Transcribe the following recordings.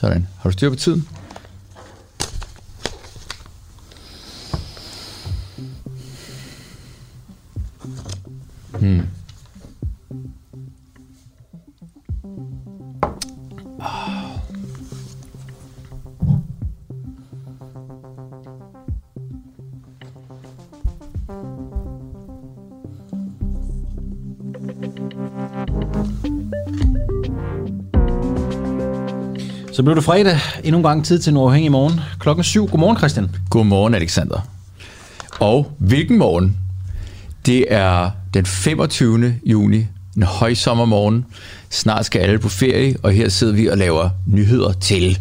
Sådan. Har du styr på tiden? Blev det fredag. Endnu en gang tid til en uafhængig morgen. Klokken 7. Godmorgen, Christian. Godmorgen, Alexander. Og hvilken morgen? Det er den 25. juni, en højsommermorgen. Snart skal alle på ferie, og her sidder vi og laver nyheder til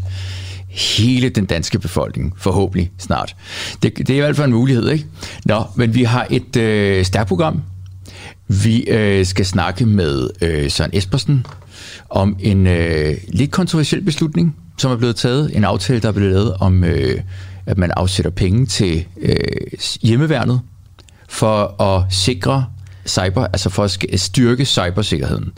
hele den danske befolkning, forhåbentlig snart. Det, det er i hvert fald en mulighed, ikke? Nå, men vi har et øh, stærkt program. Vi øh, skal snakke med øh, Søren Espersen om en øh, lidt kontroversiel beslutning, som er blevet taget. En aftale, der er blevet lavet om, øh, at man afsætter penge til øh, hjemmeværnet for at sikre cyber, altså for at styrke cybersikkerheden.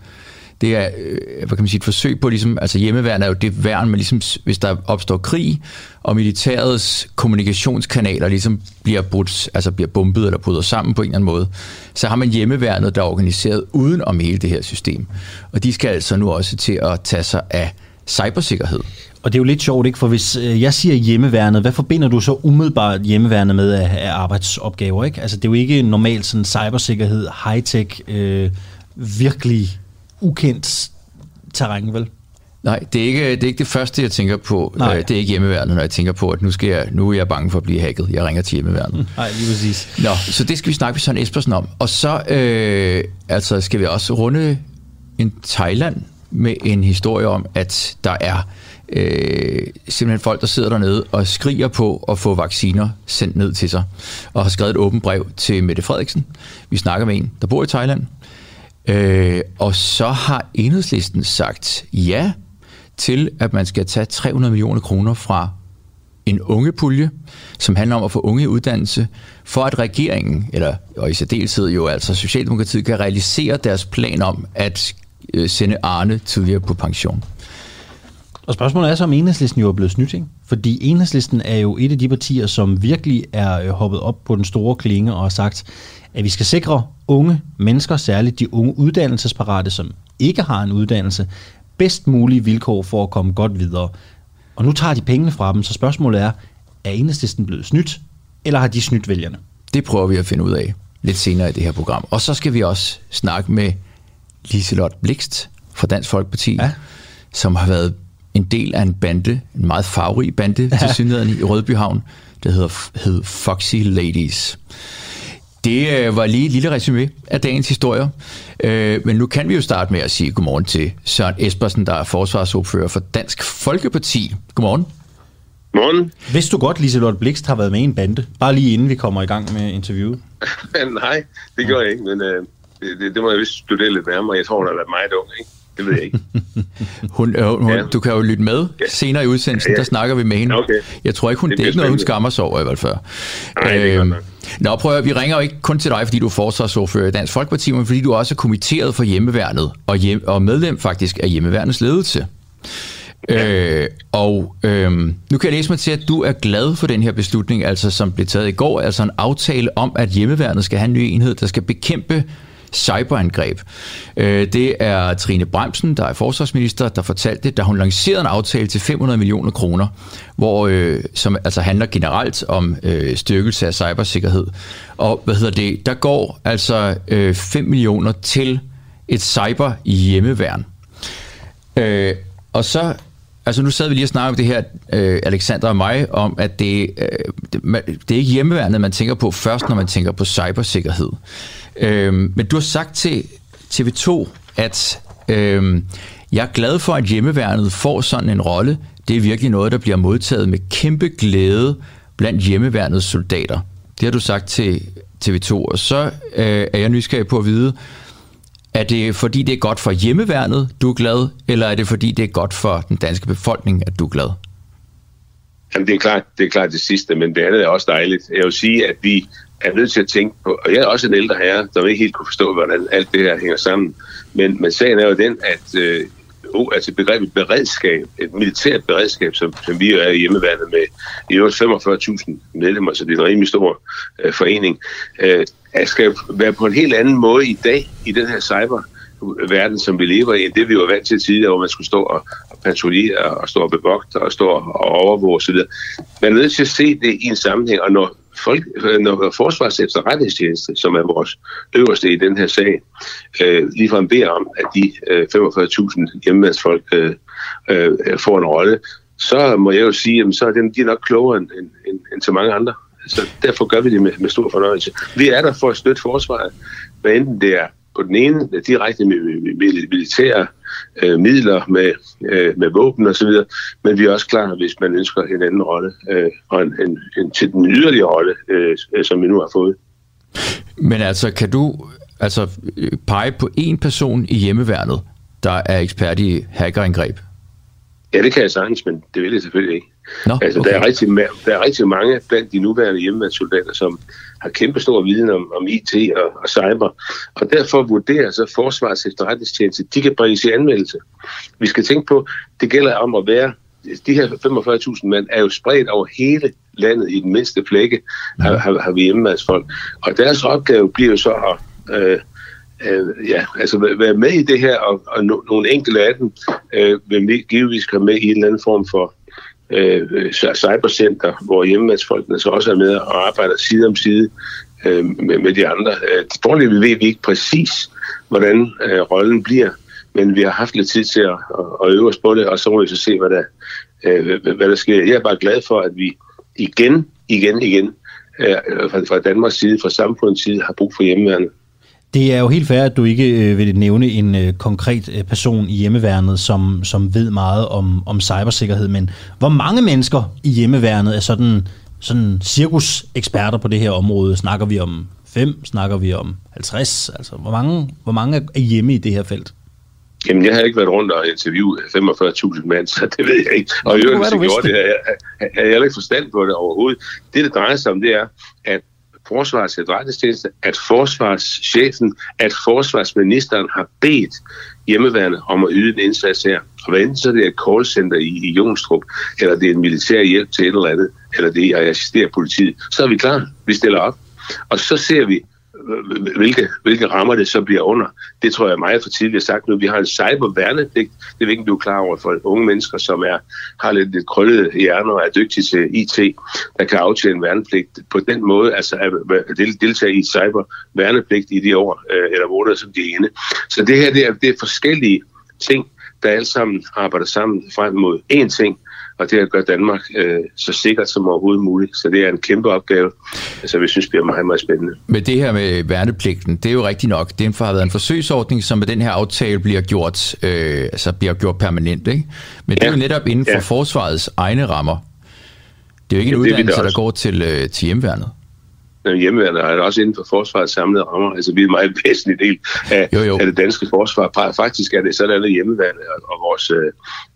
Det er, øh, hvad kan man sige, et forsøg på, ligesom, altså hjemmeværn er jo det værn, men ligesom, hvis der opstår krig, og militærets kommunikationskanaler ligesom bliver, brudt, altså bliver bumpet eller bryder sammen på en eller anden måde, så har man hjemmeværnet, der er organiseret uden om hele det her system. Og de skal altså nu også til at tage sig af cybersikkerhed. Og det er jo lidt sjovt, ikke? For hvis øh, jeg siger hjemmeværnet, hvad forbinder du så umiddelbart hjemmeværnet med af, af arbejdsopgaver, ikke? Altså det er jo ikke normalt sådan cybersikkerhed, high-tech, øh, virkelig ukendt terræn, vel? Nej, det er, ikke, det er ikke det første, jeg tænker på. Nej. Øh, Det er ikke hjemmeværnet, når jeg tænker på, at nu, skal jeg, nu er jeg bange for at blive hacket. Jeg ringer til hjemmeværnet. Nej, lige præcis. Nå, så det skal vi snakke med Søren Espersen om. Og så øh, altså skal vi også runde en Thailand med en historie om, at der er øh, simpelthen folk, der sidder dernede og skriger på at få vacciner sendt ned til sig, og har skrevet et åbent brev til Mette Frederiksen. Vi snakker med en, der bor i Thailand. Øh, og så har enhedslisten sagt ja til, at man skal tage 300 millioner kroner fra en ungepulje, som handler om at få unge i uddannelse, for at regeringen, eller og i særdeleshed jo altså Socialdemokratiet, kan realisere deres plan om at øh, sende Arne tidligere på pension. Og spørgsmålet er så, om enhedslisten jo er blevet snydt, ikke? Fordi enhedslisten er jo et af de partier, som virkelig er øh, hoppet op på den store klinge og har sagt, at vi skal sikre unge mennesker, særligt de unge uddannelsesparate, som ikke har en uddannelse, bedst mulige vilkår for at komme godt videre. Og nu tager de pengene fra dem, så spørgsmålet er, er enhedslisten blevet snydt, eller har de snydt vælgerne? Det prøver vi at finde ud af lidt senere i det her program. Og så skal vi også snakke med Liselot Blikst fra Dansk Folkeparti, Ja. som har været en del af en bande, en meget farverig bande ja. til synligheden i Rødbyhavn, der hedder hed Foxy Ladies. Det øh, var lige et lille resume af dagens historier. Øh, men nu kan vi jo starte med at sige godmorgen til Søren Espersen, der er forsvarsordfører for Dansk Folkeparti. Godmorgen. Morgen. Vidste du godt, Liselotte Blikst har været med i en bande? Bare lige inden vi kommer i gang med interviewet. Nej, det gør jeg ikke, men øh, det, det, det må jeg vist studere lidt nærmere. Jeg tror, hun har været meget ung, ikke? Det ved jeg ikke. Hun, øh, hun, ja. Du kan jo lytte med Ja. senere i udsendelsen, Ja, ja. der snakker vi med hende. Okay. Jeg tror ikke, hun, det, Det er ikke noget, hun skammer sig over i hvert fald. Nej, det er godt nok. Nå, prøv at, vi ringer jo ikke kun til dig, fordi du er forsvarsordfører i Dansk Folkeparti, men fordi du også er kommitteret for hjemmeværnet og, hjem, og medlem faktisk af hjemmeværnets ledelse. Øh, og øh, nu kan jeg læse mig til, at du er glad for den her beslutning, altså som blev taget i går, altså en aftale om, at hjemmeværnet skal have en ny enhed, der skal bekæmpe cyberangreb. Øh, det er Trine Bremsen, der er forsvarsminister, der fortalte det, da hun lancerede en aftale til 500 millioner kroner, hvor, øh, som altså handler generelt om øh, styrkelse af cybersikkerhed. Og hvad hedder det? Der går altså øh, 5 millioner til et cyber hjemmeværn. Øh, og så, altså nu sad vi lige og snakkede om det her, øh, Alexander og mig, om at det, øh, det, man- det er ikke hjemmeværnet, man tænker på først, når man tænker på cybersikkerhed. Øh, men du har sagt til TV2, at øh, jeg er glad for, at hjemmeværnet får sådan en rolle. Det er virkelig noget, der bliver modtaget med kæmpe glæde blandt hjemmeværnets soldater. Det har du sagt til TV2, og så øh, er jeg nysgerrig på at vide, er det fordi, det er godt for hjemmeværnet, du er glad, eller er det fordi, det er godt for den danske befolkning, at du er glad? Jamen, det er klart det, er klart det sidste, men det andet er også dejligt. Jeg vil sige, at vi er nødt til at tænke på, og jeg er også en ældre herre, der ikke helt kunne forstå, hvordan alt det her hænger sammen. Men, men sagen er jo den, at øh, oh, altså begrebet beredskab, et militært beredskab, som, som vi er hjemmeværende med i øvrigt 45.000 medlemmer, så det er en rimelig stor øh, forening, øh, skal være på en helt anden måde i dag i den her cyber verden, som vi lever i, end det vi var vant til tidligere, hvor man skulle stå og, og patruljere og stå og bevogte og stå og overvåge osv. Man er nødt til at se det i en sammenhæng, og når folk, øh, når Forsvars efterretningstjeneste, som er vores øverste i den her sag, øh, ligefrem beder om, at de øh, 45.000 hjemmevandsfolk øh, øh, får en rolle, så må jeg jo sige, at så er de, de er nok klogere end, end, end, end så mange andre. Så derfor gør vi det med, med stor fornøjelse. Vi er der for at støtte forsvaret, hvad enten det er på den ene direkte med, med militære øh, midler, med, øh, med våben osv., men vi er også klar, hvis man ønsker en anden rolle, øh, og en, en, en, til den yderligere rolle, øh, som vi nu har fået. Men altså, kan du altså pege på en person i hjemmeværnet, der er ekspert i hackerangreb? Ja, det kan jeg sagtens, men det vil jeg selvfølgelig ikke. Nå, altså, okay. der, er rigtig, der er rigtig mange blandt de nuværende hjemmeværnssoldater, som har kæmpe stor viden om, om IT og, og cyber, og derfor vurderer så Forsvarets efterretningstjeneste, de kan bringes i anmeldelse. Vi skal tænke på, det gælder om at være, de her 45.000 mand er jo spredt over hele landet i den mindste flække, har, har, har vi hjemmeværnsfolk. Og deres opgave bliver jo så at øh, øh, ja, altså være med i det her, og, og no, nogle enkelte af dem øh, vil givetvis komme med i en eller anden form for øh, cybercenter, hvor hjemmemandsfolkene så også er med og arbejder side om side øh, med, med de andre. Øh, Forløbig ved vi ikke præcis, hvordan øh, rollen bliver, men vi har haft lidt tid til at, at øve os på det, og så må vi så se, hvad der, øh, hvad der sker. Jeg er bare glad for, at vi igen, igen, igen øh, fra, fra Danmarks side, fra samfundets side, har brug for hjemmeværende. Det er jo helt fair, at du ikke øh, vil nævne en øh, konkret øh, person i hjemmeværnet, som, som ved meget om, om cybersikkerhed, men hvor mange mennesker i hjemmeværnet er sådan, sådan cirkuseksperter på det her område? Snakker vi om 5? Snakker vi om 50? Altså, hvor mange, hvor mange er hjemme i det her felt? Jamen, jeg har ikke været rundt og interviewet 45.000 mand, så det ved jeg ikke. Og i øvrigt, hvis jeg gjorde det, har jeg, jeg, jeg ikke forstand på det overhovedet. Det, det drejer sig om, det er, at forsvarets efterretningstjeneste, at forsvarschefen, at forsvarsministeren har bedt hjemmeværende om at yde en indsats her. Og hvad enten så det er et callcenter i, i Jonstrup, eller det er en militær hjælp til et eller andet, eller det er at assistere politiet, så er vi klar. Vi stiller op. Og så ser vi, hvilke, hvilke rammer det så bliver under. Det tror jeg er meget for tidligt sagt nu. Vi har en cyberværnepligt. Det er ikke, du er klar over for unge mennesker, som er, har lidt, lidt krøllede hjerner og er dygtige til IT, der kan aftjene værnepligt på den måde, altså at deltage i cyberværnepligt i de år øh, eller måneder, som de er inde. Så det her det er, det er forskellige ting, der alle sammen arbejder sammen frem mod én ting, og det er at gøre Danmark øh, så sikkert som overhovedet muligt. Så det er en kæmpe opgave, som vi synes bliver meget, meget spændende. Men det her med værnepligten, det er jo rigtigt nok. Det har været en forsøgsordning, som med den her aftale bliver gjort, øh, altså bliver gjort permanent. Ikke? Men det ja. er jo netop inden for ja. forsvarets egne rammer. Det er jo ikke en uddannelse, der går til, øh, til hjemværnet hjemmeværende er også inden for forsvarets samlede rammer. Altså vi er en meget væsentlig del af, jo, jo. af det danske forsvar. Faktisk er det sådan, at hjemmeværende og, og vores øh,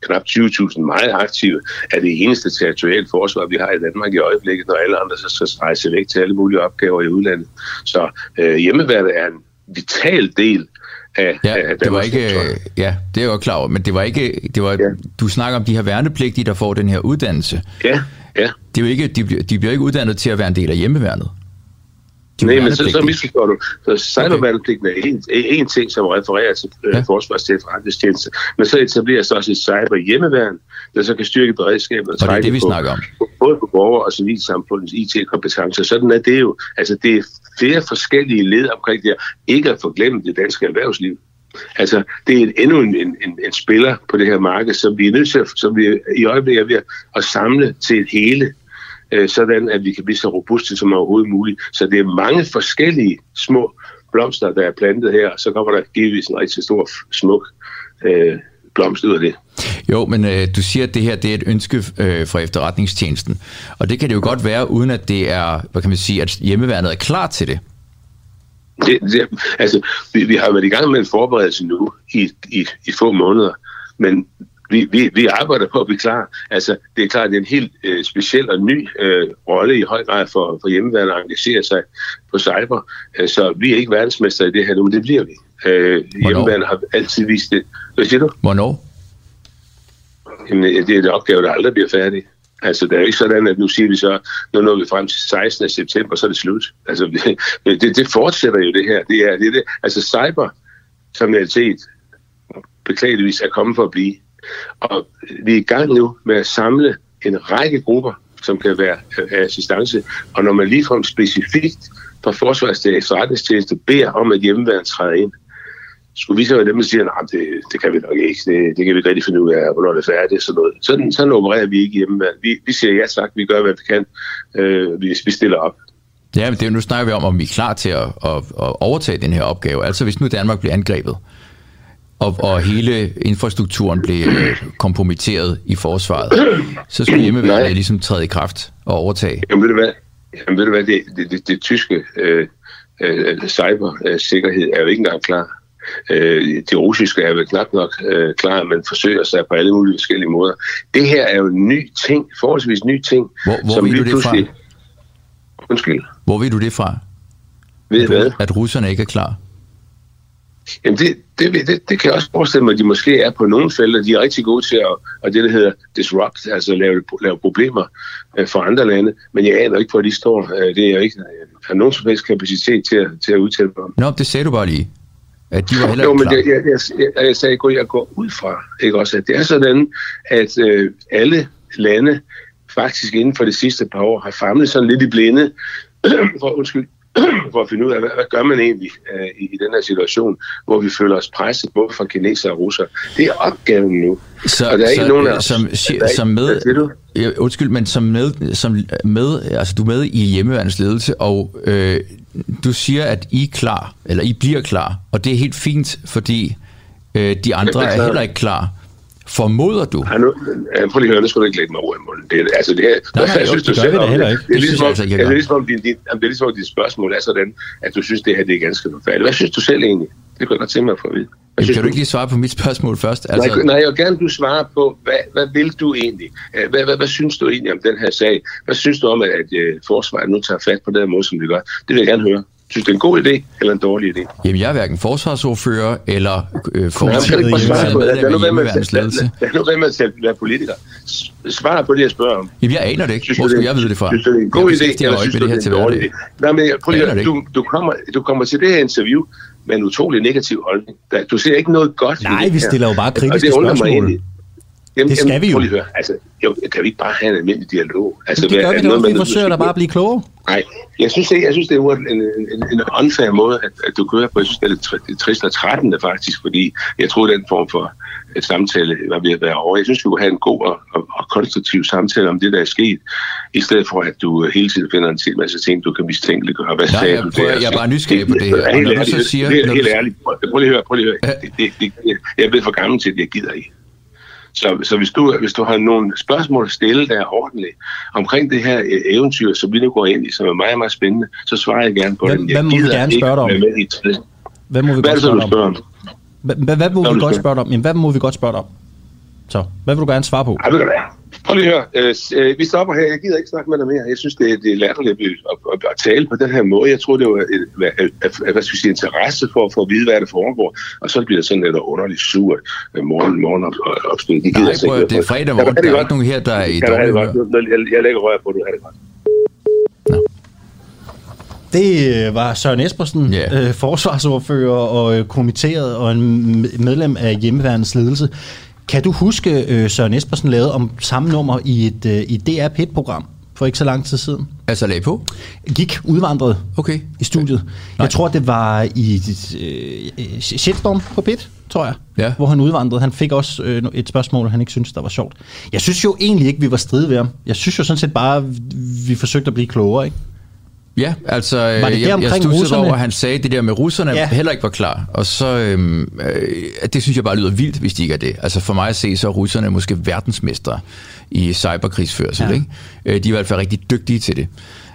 knap 20.000 meget aktive er det eneste territoriale forsvar, vi har i Danmark i øjeblikket, når alle andre så skal rejse væk til alle mulige opgaver i udlandet. Så øh, hjemmeværende er en vital del af, ja, af det var ikke, Ja, det er jeg jo klar over, men det var ikke, det var, ja. du snakker om de her værnepligtige, der får den her uddannelse. Ja, ja. Det er jo ikke, de, de bliver ikke uddannet til at være en del af hjemmeværnet. Nej, men så, så misforstår du. Så cyberværnepligten er en, en ting, som refererer til øh, ja. forsvars efterretningstjeneste. Men så etableres der også et cyber hjemmeværn, der så kan styrke beredskabet og, og det er det, vi på, snakker om. Både på borger- og civilsamfundets IT-kompetencer. Sådan er det jo. Altså, det er flere forskellige led omkring det Ikke at forglemme det danske erhvervsliv. Altså, det er endnu en, en, en spiller på det her marked, som vi er nødt til, som vi i øjeblikket er ved at samle til et hele øh, sådan at vi kan blive så robuste som overhovedet muligt. Så det er mange forskellige små blomster, der er plantet her, så kommer der givetvis en rigtig stor, smuk øh, blomst ud af det. Jo, men øh, du siger, at det her det er et ønske øh, fra efterretningstjenesten, og det kan det jo godt være, uden at det er, hvad kan man sige, at hjemmeværnet er klar til det. Det, det, altså, vi, vi har været i gang med en forberedelse nu i, i, i få måneder, men vi, vi, vi arbejder på at blive klar. Altså, det er klart, det er en helt øh, speciel og ny øh, rolle i høj grad for, for hjemmeværende at engagere sig på cyber. Øh, så vi er ikke verdensmester i det her nu, men det bliver vi. Øh, hjemmeværende har altid vist det. Hvad siger du? Hvornår? Jamen, det er en opgave, der aldrig bliver færdig. Altså, det er jo ikke sådan, at nu siger vi så, nu når vi frem til 16. september, så er det slut. Altså, det, det, det fortsætter jo det her. Det er, det er det. Altså, cyberkriminalitet beklageligvis er kommet for at blive. Og vi er i gang nu med at samle en række grupper, som kan være af assistance. Og når man ligefrem specifikt fra Forsvarets efterretningstjeneste beder om, at hjemmeværende træder ind, skulle vi så være dem, der siger, nej, det, det kan vi nok ikke, det, det kan vi ikke rigtig finde ud af, hvornår det er færdigt, sådan noget. Sådan, sådan opererer vi ikke hjemme. Vi, vi siger ja tak, vi gør, hvad vi kan, øh, hvis vi stiller op. Ja, men det, nu snakker vi om, om vi er klar til at, at, at overtage den her opgave. Altså hvis nu Danmark bliver angrebet, og, og hele infrastrukturen blev øh, kompromitteret i forsvaret, så skulle hjemmeværende ligesom træde i kraft og overtage. Jamen ved du hvad, Jamen, ved du hvad det, det, det, det tyske øh, øh, cybersikkerhed er jo ikke engang klar. Øh, de russiske er vel knap nok øh, klar, men forsøger sig på alle mulige forskellige måder. Det her er jo en ny ting, forholdsvis ny ting. Hvor, hvor som ved du det fra? Undskyld. Hvor ved du det fra? Ved at, hvad? At russerne ikke er klar? Jamen det, det, det, det kan jeg også forestille mig, at de måske er på nogle felter. De er rigtig gode til at, og det der hedder disrupt, altså lave, lave problemer øh, for andre lande. Men jeg aner ikke, hvor de står. Øh, det er jeg ikke har nogen som helst kapacitet til, til at udtale mig om. Nå, det sagde du bare lige. At de var heller jo, men det, jeg, jeg, jeg, jeg sagde, at jeg går ud fra, ikke også, at det er sådan, at øh, alle lande faktisk inden for de sidste par år har famlet sådan lidt i blinde, for, undskyld, for at finde ud af, hvad, hvad gør man egentlig uh, i, i den her situation, hvor vi føler os presset både fra kineser og russer. Det er opgaven nu. Så, og der er ikke så, nogen af som, som med, ja, undskyld, men som med, som med, altså du er med i hjemmeværendets ledelse, og øh, du siger, at I er klar, eller I bliver klar, og det er helt fint, fordi øh, de andre er heller ikke klar. Formoder du? Ja, nu, prøv lige at høre, nu skal du ikke lægge mig ord i munden. Det, altså, det her, nej, nej, jeg synes, det gør vi det heller ikke. Det er ligesom, altså, det er ligesom, din, din, det er ligesom, dit spørgsmål er sådan, at du synes, det her det er ganske forfærdeligt. Hvad synes du selv egentlig? Det kan jeg godt tænke mig at få at vide. Hvad kan du, du ikke lige svare på mit spørgsmål først? Altså... Nej, nej, jeg vil gerne, du svarer på, hvad, hvad vil du egentlig? Hvad, hvad, hvad synes du egentlig om den her sag? Hvad synes du om, at, at uh, forsvaret nu tager fat på den måde, som vi gør? Det vil jeg gerne høre. Synes du, det er en god idé eller en dårlig idé? Jamen, jeg er hverken forsvarsordfører eller øh, forsvarsordfører. Lad nu være med at være politiker. Svar på det, jeg spørger om. Jamen, jeg aner det ikke. Hvor skulle jeg vide det fra? Synes du, det er en god idé, eller synes du, det er en dårlig idé? Nej, men prøv lige, du, du, kommer, du kommer til det her interview med en utrolig negativ holdning. Du ser ikke noget godt Nej, vi stiller jo bare kritiske spørgsmål. Jamen, det skal jamen, vi jo. Lige høre. Altså, jo, kan vi ikke bare have en almindelig dialog? Altså, det gør vi da vi forsøger da bare at blive klogere. Nej, jeg synes, det, jeg synes, det er en, en, en, en unfair måde, at, at du kører på. Jeg synes, det er lidt trist og trættende faktisk, fordi jeg tror, den form for et samtale var ved at være over. Jeg synes, vi kunne have en god og, og, og konstruktiv samtale om det, der er sket, i stedet for, at du hele tiden finder en til masse ting, du kan mistænkeliggøre. Hvad Nej, sagde jeg, du der? Jeg er bare nysgerrig på det her. Det er helt ærligt. Prøv lige at høre, prøv lige at høre. Det, det, det, jeg er blevet for gammel til, at jeg gider ikke. Så, så hvis, du, hvis du har nogle spørgsmål at stille, der er ordentligt omkring det her øh, eventyr, som vi nu går ind i, som er meget, meget spændende, så svarer jeg gerne på hvad, den. Jeg hvad må vi gerne spørge dig om? Hvad må vi hvad godt spørge om? Hvad, hvad må vi godt spørge om? Jamen, hvad må vi godt spørge om? Så, hvad vil du gerne svare på? Ja, det kan være. Prøv lige at høre. Øh, vi stopper her. Jeg gider ikke snakke med dig mere. Jeg synes, det er, det er latterligt at, at, at, tale på den her måde. Jeg tror, det var et, et, et, hvad skal vi sige, interesse for, for at vide, hvad der foregår. Og så bliver det sådan lidt underligt surt morgen, morgen op, opstød. De Nej, prøv, det er fredag morgen. Der er ikke nogen her, der er i dårlig Jeg, jeg lægger rør på, du har det godt. Det var Søren Espersen, yeah. øh, forsvarsordfører og øh, kommitteret og en medlem af hjemmeværendets ledelse. Kan du huske, øh, Søren Espersen lavede om samme nummer i et, øh, i DR Pit-program for ikke så lang tid siden? Altså lag på? Gik udvandret okay. i studiet. Okay. Jeg tror, det var i øh, Shitstorm på Pit, tror jeg, ja. hvor han udvandrede. Han fik også øh, et spørgsmål, han ikke synes der var sjovt. Jeg synes jo egentlig ikke, vi var stride ved ham. Jeg synes jo sådan set bare, vi forsøgte at blive klogere, ikke? Ja, altså, var det jeg, jeg stussede over, at han sagde, det der med russerne ja. heller ikke var klar. Og så, øhm, øh, det synes jeg bare lyder vildt, hvis de ikke er det. Altså for mig at se, så er russerne måske verdensmestre i cyberkrigsførsel. Ja. Ikke? Øh, de er i hvert fald rigtig dygtige til det.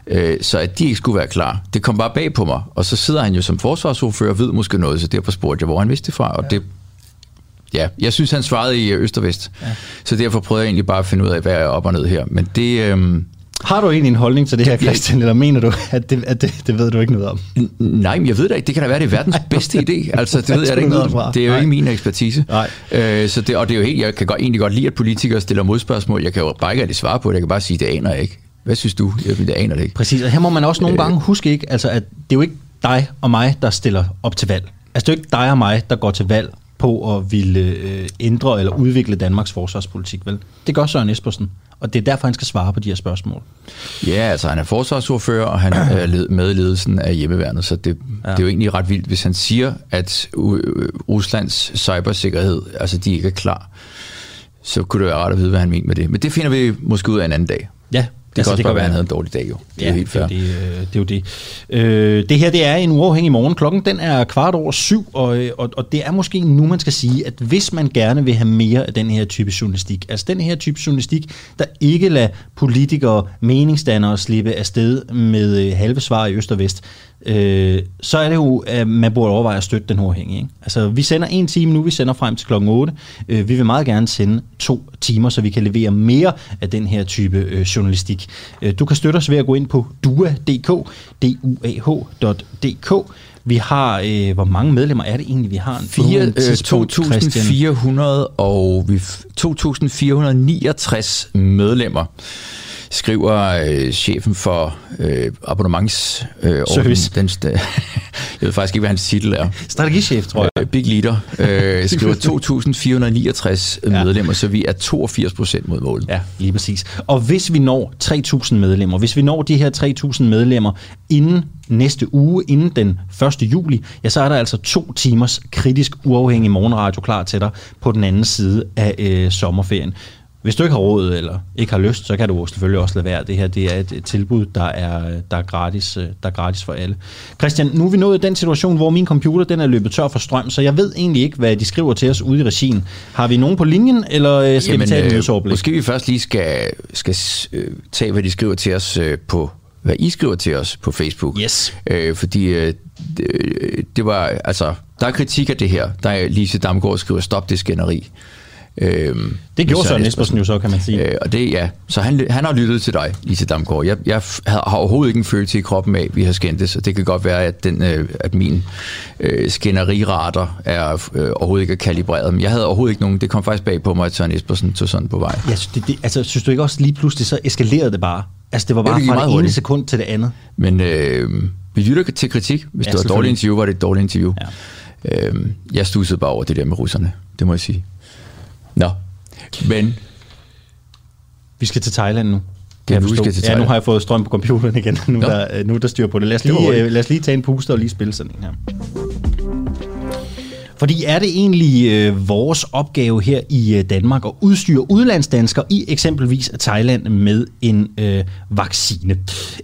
Øh, så at de ikke skulle være klar, det kom bare bag på mig. Og så sidder han jo som forsvarsordfører og ved måske noget, så derfor spurgte jeg, hvor han vidste det fra. Og ja. det Ja, jeg synes, han svarede i Øst og Vest. Ja. Så derfor prøvede jeg egentlig bare at finde ud af, hvad er op og ned her. Men det, øhm, Har du egentlig en holdning til det her, Christian, eller mener du, at det, at det, det ved du ikke noget om? Nej, men jeg ved det ikke. Det kan da være, det er verdens bedste idé. Altså, det ved jeg ikke noget om. Det er jo Nej. ikke min ekspertise. Nej. Øh, så det, og det er jo helt, jeg kan godt, egentlig godt lide, at politikere stiller modspørgsmål. Jeg kan jo bare ikke rigtig svare på det. Jeg kan bare sige, det aner jeg ikke. Hvad synes du? Jeg, det aner det ikke. Præcis, og her må man også nogle øh, gange huske, ikke, altså, at det er jo ikke dig og mig, der stiller op til valg. Altså, det er jo ikke dig og mig, der går til valg på at ville øh, ændre eller udvikle Danmarks forsvarspolitik, vel? Det gør Søren Espersen, og det er derfor, han skal svare på de her spørgsmål. Ja, altså han er forsvarsordfører, og han er med i ledelsen af hjemmeværnet, så det, ja. det er jo egentlig ret vildt, hvis han siger, at Ruslands cybersikkerhed, altså de ikke er klar, så kunne det være ret at vide, hvad han mener med det. Men det finder vi måske ud af en anden dag. Ja, kan altså, også det bare være, at han havde en dårlig dag, jo. Det ja, er helt fair. Det, det, øh, det er jo det. Øh, det her, det er en uafhængig morgen. Klokken den er kvart over syv, og, og, og det er måske nu, man skal sige, at hvis man gerne vil have mere af den her type journalistik, altså den her type journalistik, der ikke lader politikere, meningsdannere slippe afsted med øh, halve svar i øst og vest, øh, så er det jo, at man burde overveje at støtte den uafhængige. Ikke? Altså, vi sender en time nu, vi sender frem til klokken 8. Øh, vi vil meget gerne sende to timer, så vi kan levere mere af den her type øh, journalistik. Øh, du kan støtte os ved at gå ind på dua.dk, duah.dk. Vi har, øh, hvor mange medlemmer er det egentlig, vi har? 2.400 øh, og vi 2.469 medlemmer skriver øh, chefen for øh, abonnements... Øh, Service. Den, den, jeg ved faktisk ikke, hvad hans titel er. Strategichef, tror jeg. Øh, Big Leader øh, skriver 2.469 ja. medlemmer, så vi er 82 procent mod målet. Ja, lige præcis. Og hvis vi når 3.000 medlemmer, hvis vi når de her 3.000 medlemmer inden næste uge, inden den 1. juli, ja, så er der altså to timers kritisk uafhængig morgenradio klar til dig på den anden side af øh, sommerferien. Hvis du ikke har råd eller ikke har lyst, så kan du selvfølgelig også lade være. Det her det er et tilbud, der er, der er, gratis, øh, der er gratis for alle. Christian, nu er vi nået i den situation, hvor min computer den er løbet tør for strøm, så jeg ved egentlig ikke, hvad de skriver til os ude i regien. Har vi nogen på linjen, eller øh, skal Jamen, vi tage et nyhedsoverblik? Måske vi først lige skal, skal øh, tage, hvad de skriver til os på hvad I skriver til os på Facebook. Yes. Øh, fordi øh, det, det var, altså, der er kritik af det her. Der er Lise Damgaard skriver, stop det skænderi. Øhm, det gjorde Søren Espersen jo så, kan man sige. Øh, og det, ja. Så han, han har lyttet til dig, Lise Damgaard. Jeg, jeg har overhovedet ikke en følelse i kroppen af, at vi har skændtes, og det kan godt være, at, den, øh, at min øh, skænderirater er øh, overhovedet ikke er kalibreret. Men jeg havde overhovedet ikke nogen. Det kom faktisk bag på mig, at Søren Espersen tog sådan på vej. Ja, det, det, altså, synes du ikke også lige pludselig, så eskalerede det bare? Altså, det var bare det fra det ene sekund til det andet. Men øh, vi lytter til kritik. Hvis ja, det var et dårligt interview, var det et dårligt interview. Ja. Øh, jeg stussede bare over det der med russerne. Det må jeg sige. Nå, men... Vi skal til Thailand nu. Ja, nu, skal til ja, nu har jeg fået strøm på computeren igen. Nu, der, nu der styr på det. Lad os lige, øh, lad os lige tage en puster og lige spille sådan en her. Fordi er det egentlig øh, vores opgave her i øh, Danmark at udstyre udlandsdanskere i eksempelvis Thailand med en øh, vaccine?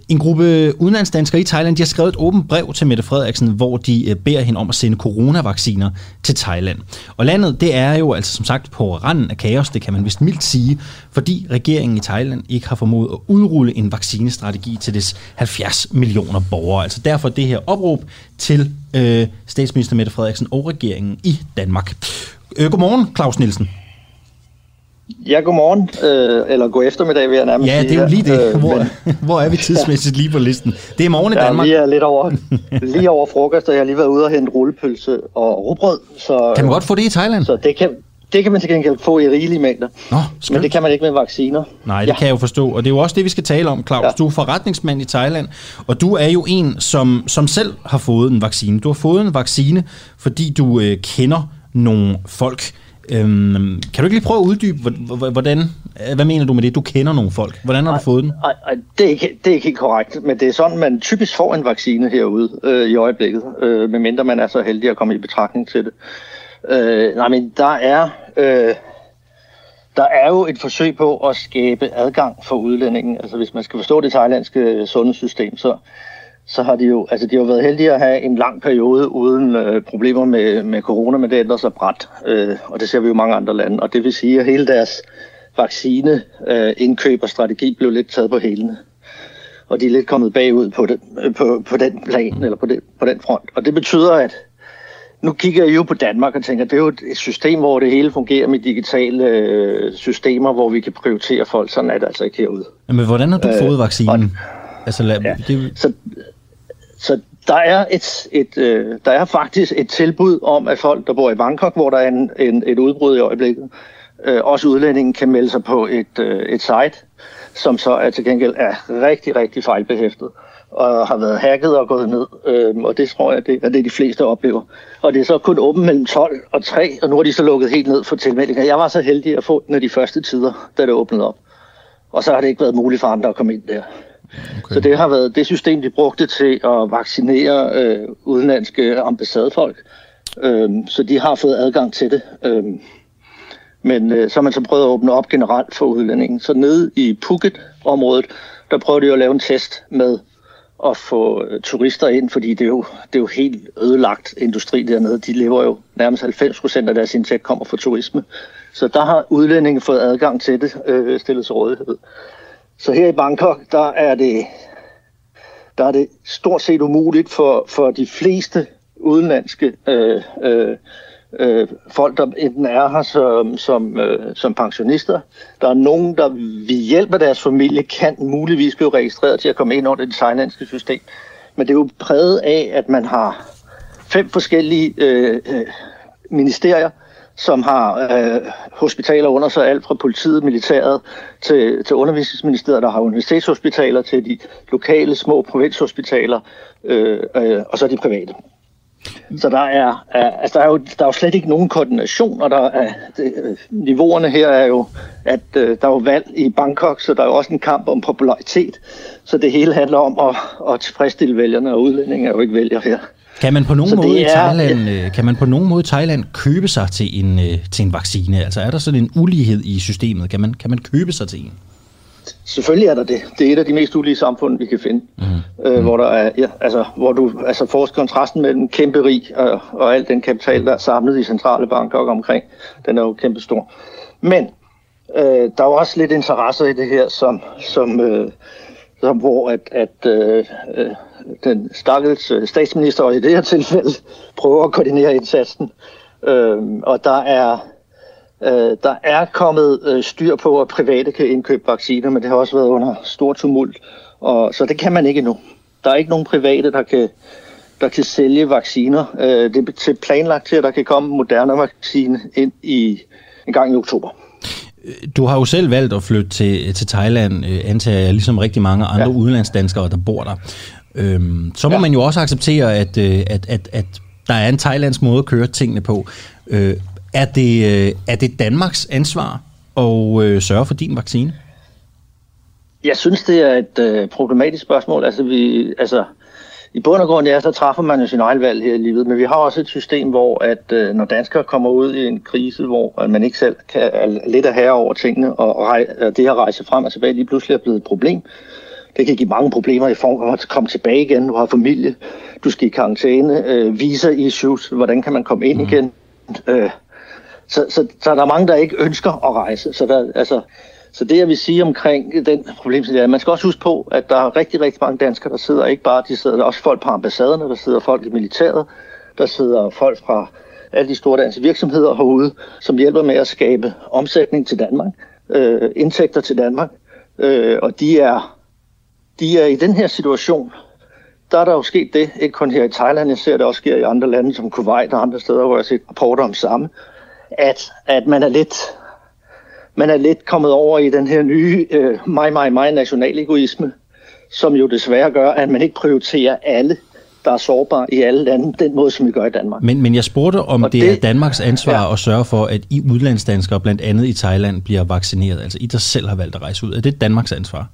En gruppe udlandsdanskere i Thailand de har skrevet et åbent brev til Mette Frederiksen, hvor de øh, beder hende om at sende coronavacciner til Thailand. Og landet det er jo altså som sagt på randen af kaos, det kan man vist mildt sige, fordi regeringen i Thailand ikke har formået at udrulle en vaccinestrategi til dets 70 millioner borgere. Altså derfor det her opråb til øh, statsminister Mette Frederiksen og regeringen i Danmark. Øh, godmorgen, Claus Nielsen. Ja, godmorgen, øh, eller god eftermiddag vil jeg nærmest Ja, det er jo lige det. Øh, hvor, men, hvor er vi tidsmæssigt lige på listen? Det er morgen i Danmark. Ja, vi er lidt over, lige over frokost, og jeg har lige været ude og hente rullepølse og rugbrød. Så, kan man godt få det i Thailand? Så det kan, det kan man til gengæld få i rigelige mængder. Nå, men det kan man ikke med vacciner. Nej, det ja. kan jeg jo forstå. Og det er jo også det, vi skal tale om, Claus. Ja. Du er forretningsmand i Thailand, og du er jo en, som, som selv har fået en vaccine. Du har fået en vaccine, fordi du øh, kender nogle folk. Øhm, kan du ikke lige prøve at uddybe, hvordan, hvad mener du med det? Du kender nogle folk. Hvordan har ej, du fået den? Ej, ej, det, er ikke, det er ikke helt korrekt, men det er sådan, man typisk får en vaccine herude øh, i øjeblikket, øh, medmindre man er så heldig at komme i betragtning til det. Øh, nej, men der er, øh, der er jo et forsøg på at skabe adgang for udlændingen. Altså hvis man skal forstå det thailandske øh, sundhedssystem, så, så har de jo, altså de har været heldige at have en lang periode uden øh, problemer med, med corona, men det ændrer sig bræt, øh, og det ser vi jo i mange andre lande. Og det vil sige, at hele deres vaccine øh, indkøb og strategi blev lidt taget på hælene. Og de er lidt kommet bagud på, det, øh, på, på den plan, eller på, det, på den front. Og det betyder, at nu kigger jeg jo på Danmark og tænker, det er jo et system, hvor det hele fungerer med digitale øh, systemer, hvor vi kan prioritere folk. Sådan er det altså ikke herude. Men hvordan har du øh, fået vaccinen? Og, altså, lad, ja, det... så, så der er, et, et, øh, der er faktisk et tilbud om, at folk, der bor i Bangkok, hvor der er en, en, et udbrud i øjeblikket, øh, også udlændingen kan melde sig på et, øh, et site, som så er til gengæld er rigtig, rigtig fejlbehæftet og har været hacket og gået ned. Øh, og det tror jeg, det er det, de fleste oplever. Og det er så kun åbent mellem 12 og 3, og nu har de så lukket helt ned for tilmeldinger. Jeg var så heldig at få den af de første tider, da det åbnede op. Og så har det ikke været muligt for andre at komme ind der. Okay. Så det har været det system, de brugte til at vaccinere øh, udenlandske ambassadefolk. Øh, så de har fået adgang til det. Øh, men øh, så har man så prøvet at åbne op generelt for udlændingen. Så nede i Phuket-området, der prøvede de at lave en test med at få turister ind, fordi det er, jo, det er jo helt ødelagt industri dernede. De lever jo nærmest 90 procent af deres indtægt kommer fra turisme. Så der har udlændinge fået adgang til det, øh, stillet til rådighed. Så her i Bangkok, der er det, der er det stort set umuligt for, for de fleste udenlandske øh, øh, øh, folk, der enten er her som, som, øh, som pensionister. Der er nogen, der ved hjælp af deres familie kan muligvis blive registreret til at komme ind under det thailandske system. Men det er jo præget af, at man har fem forskellige øh, øh ministerier, som har øh, hospitaler under sig, alt fra politiet, militæret til, til undervisningsministeriet, der har universitetshospitaler til de lokale små provinshospitaler, øh, øh, og så de private. Så der er, altså der er, jo, der er jo slet ikke nogen koordination, og der er, det, niveauerne her er jo, at øh, der er jo valg i Bangkok, så der er jo også en kamp om popularitet. Så det hele handler om at, at tilfredsstille vælgerne, og udlændinge er jo ikke vælger her. Kan man på nogen måde er, i Thailand, ja. Øh, kan man på nogen måde i Thailand købe sig til en, øh, til en vaccine? Altså er der sådan en ulighed i systemet? Kan man, kan man købe sig til en? Selvfølgelig er der det. Det er et af de mest ulige samfund, vi kan finde. Mm. Øh, hvor, der er, ja, altså, hvor du altså, får kontrasten mellem kæmpe rig og, og al den kapital, der er samlet i centrale banker og omkring, den er jo kæmpe stor. Men øh, der er jo også lidt interesser i det her, som, som, øh, som hvor at, at øh, øh den stakkels øh, statsminister, og i det her tilfælde, prøver at koordinere indsatsen. Øh, og der er Øh, der er kommet øh, styr på, at private kan indkøbe vacciner, men det har også været under stor tumult, og, så det kan man ikke endnu. Der er ikke nogen private, der kan, der kan sælge vacciner. Øh, det er til planlagt til, at der kan komme moderne vaccine ind i en gang i oktober. Du har jo selv valgt at flytte til, til Thailand, øh, antager jeg, ligesom rigtig mange andre ja. udenlandsdanskere, der bor der. Øhm, så må ja. man jo også acceptere, at, øh, at, at, at der er en thailandsk måde at køre tingene på. Øh, er det, øh, er det Danmarks ansvar at øh, sørge for din vaccine? Jeg synes, det er et øh, problematisk spørgsmål. Altså, vi, altså, i bund og grund, ja, så træffer man jo sin egen valg her i livet, men vi har også et system, hvor at øh, når danskere kommer ud i en krise, hvor at man ikke selv kan er lidt af herre over tingene, og, og, og det her rejse frem og tilbage lige pludselig er blevet et problem. Det kan give mange problemer i form af at komme tilbage igen, du har familie, du skal i karantæne, øh, visa issues, hvordan kan man komme ind mm. igen, øh, så, så, så der er mange, der ikke ønsker at rejse. Så, der, altså, så det, jeg vil sige omkring den problemstilling, er, at man skal også huske på, at der er rigtig, rigtig mange danskere, der sidder ikke bare, de sidder der er også folk på ambassaderne, der sidder folk i militæret, der sidder folk fra alle de store danske virksomheder herude, som hjælper med at skabe omsætning til Danmark, øh, indtægter til Danmark. Øh, og de er, de er i den her situation, der er der jo sket det, ikke kun her i Thailand, jeg ser det også sker i andre lande som Kuwait og andre steder, hvor jeg har set rapporter om samme, at, at man er lidt man er lidt kommet over i den her nye øh, mig, mig, mig nationalegoisme, som jo desværre gør, at man ikke prioriterer alle, der er sårbare i alle lande, den måde, som vi gør i Danmark. Men, men jeg spurgte, om det, det er Danmarks ansvar ja. at sørge for, at I udlandsdanskere, blandt andet i Thailand, bliver vaccineret. Altså I, der selv har valgt at rejse ud. Er det Danmarks ansvar?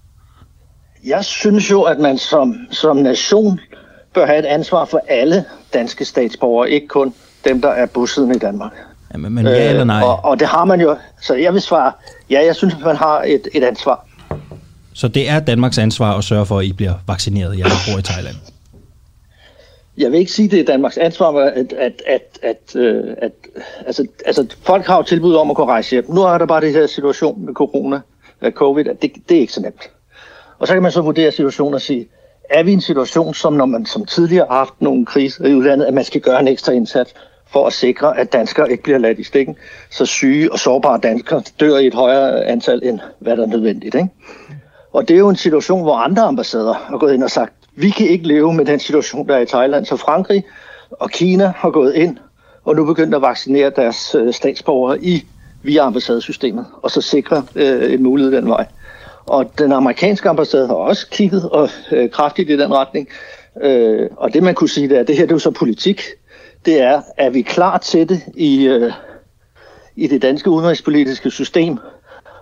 Jeg synes jo, at man som, som nation bør have et ansvar for alle danske statsborgere, ikke kun dem, der er bosiddende i Danmark. Men, ja eller nej? Øh, og, og det har man jo. Så jeg vil svare, ja, jeg synes, at man har et, et ansvar. Så det er Danmarks ansvar at sørge for, at I bliver vaccineret, jeg bor i Thailand? Jeg vil ikke sige, det er Danmarks ansvar, at, at, at, at, øh, at altså, altså, folk har jo tilbud om at kunne rejse hjem. Nu er der bare det her situation med corona, med covid, at det, det er ikke så nemt. Og så kan man så vurdere situationen og sige, er vi i en situation, som når man som tidligere har haft nogle kriser i udlandet, at man skal gøre en ekstra indsats for at sikre, at danskere ikke bliver ladt i stikken, så syge og sårbare danskere dør i et højere antal, end hvad der er nødvendigt. Ikke? Og det er jo en situation, hvor andre ambassader har gået ind og sagt, vi kan ikke leve med den situation, der er i Thailand. Så Frankrig og Kina har gået ind og nu begyndt at vaccinere deres øh, statsborgere i via ambassadesystemet, og så sikre øh, en mulighed den vej. Og den amerikanske ambassade har også kigget og, øh, kraftigt i den retning. Øh, og det man kunne sige, det er, det her det er jo så politik. Det er, er vi klar til det i, øh, i det danske udenrigspolitiske system,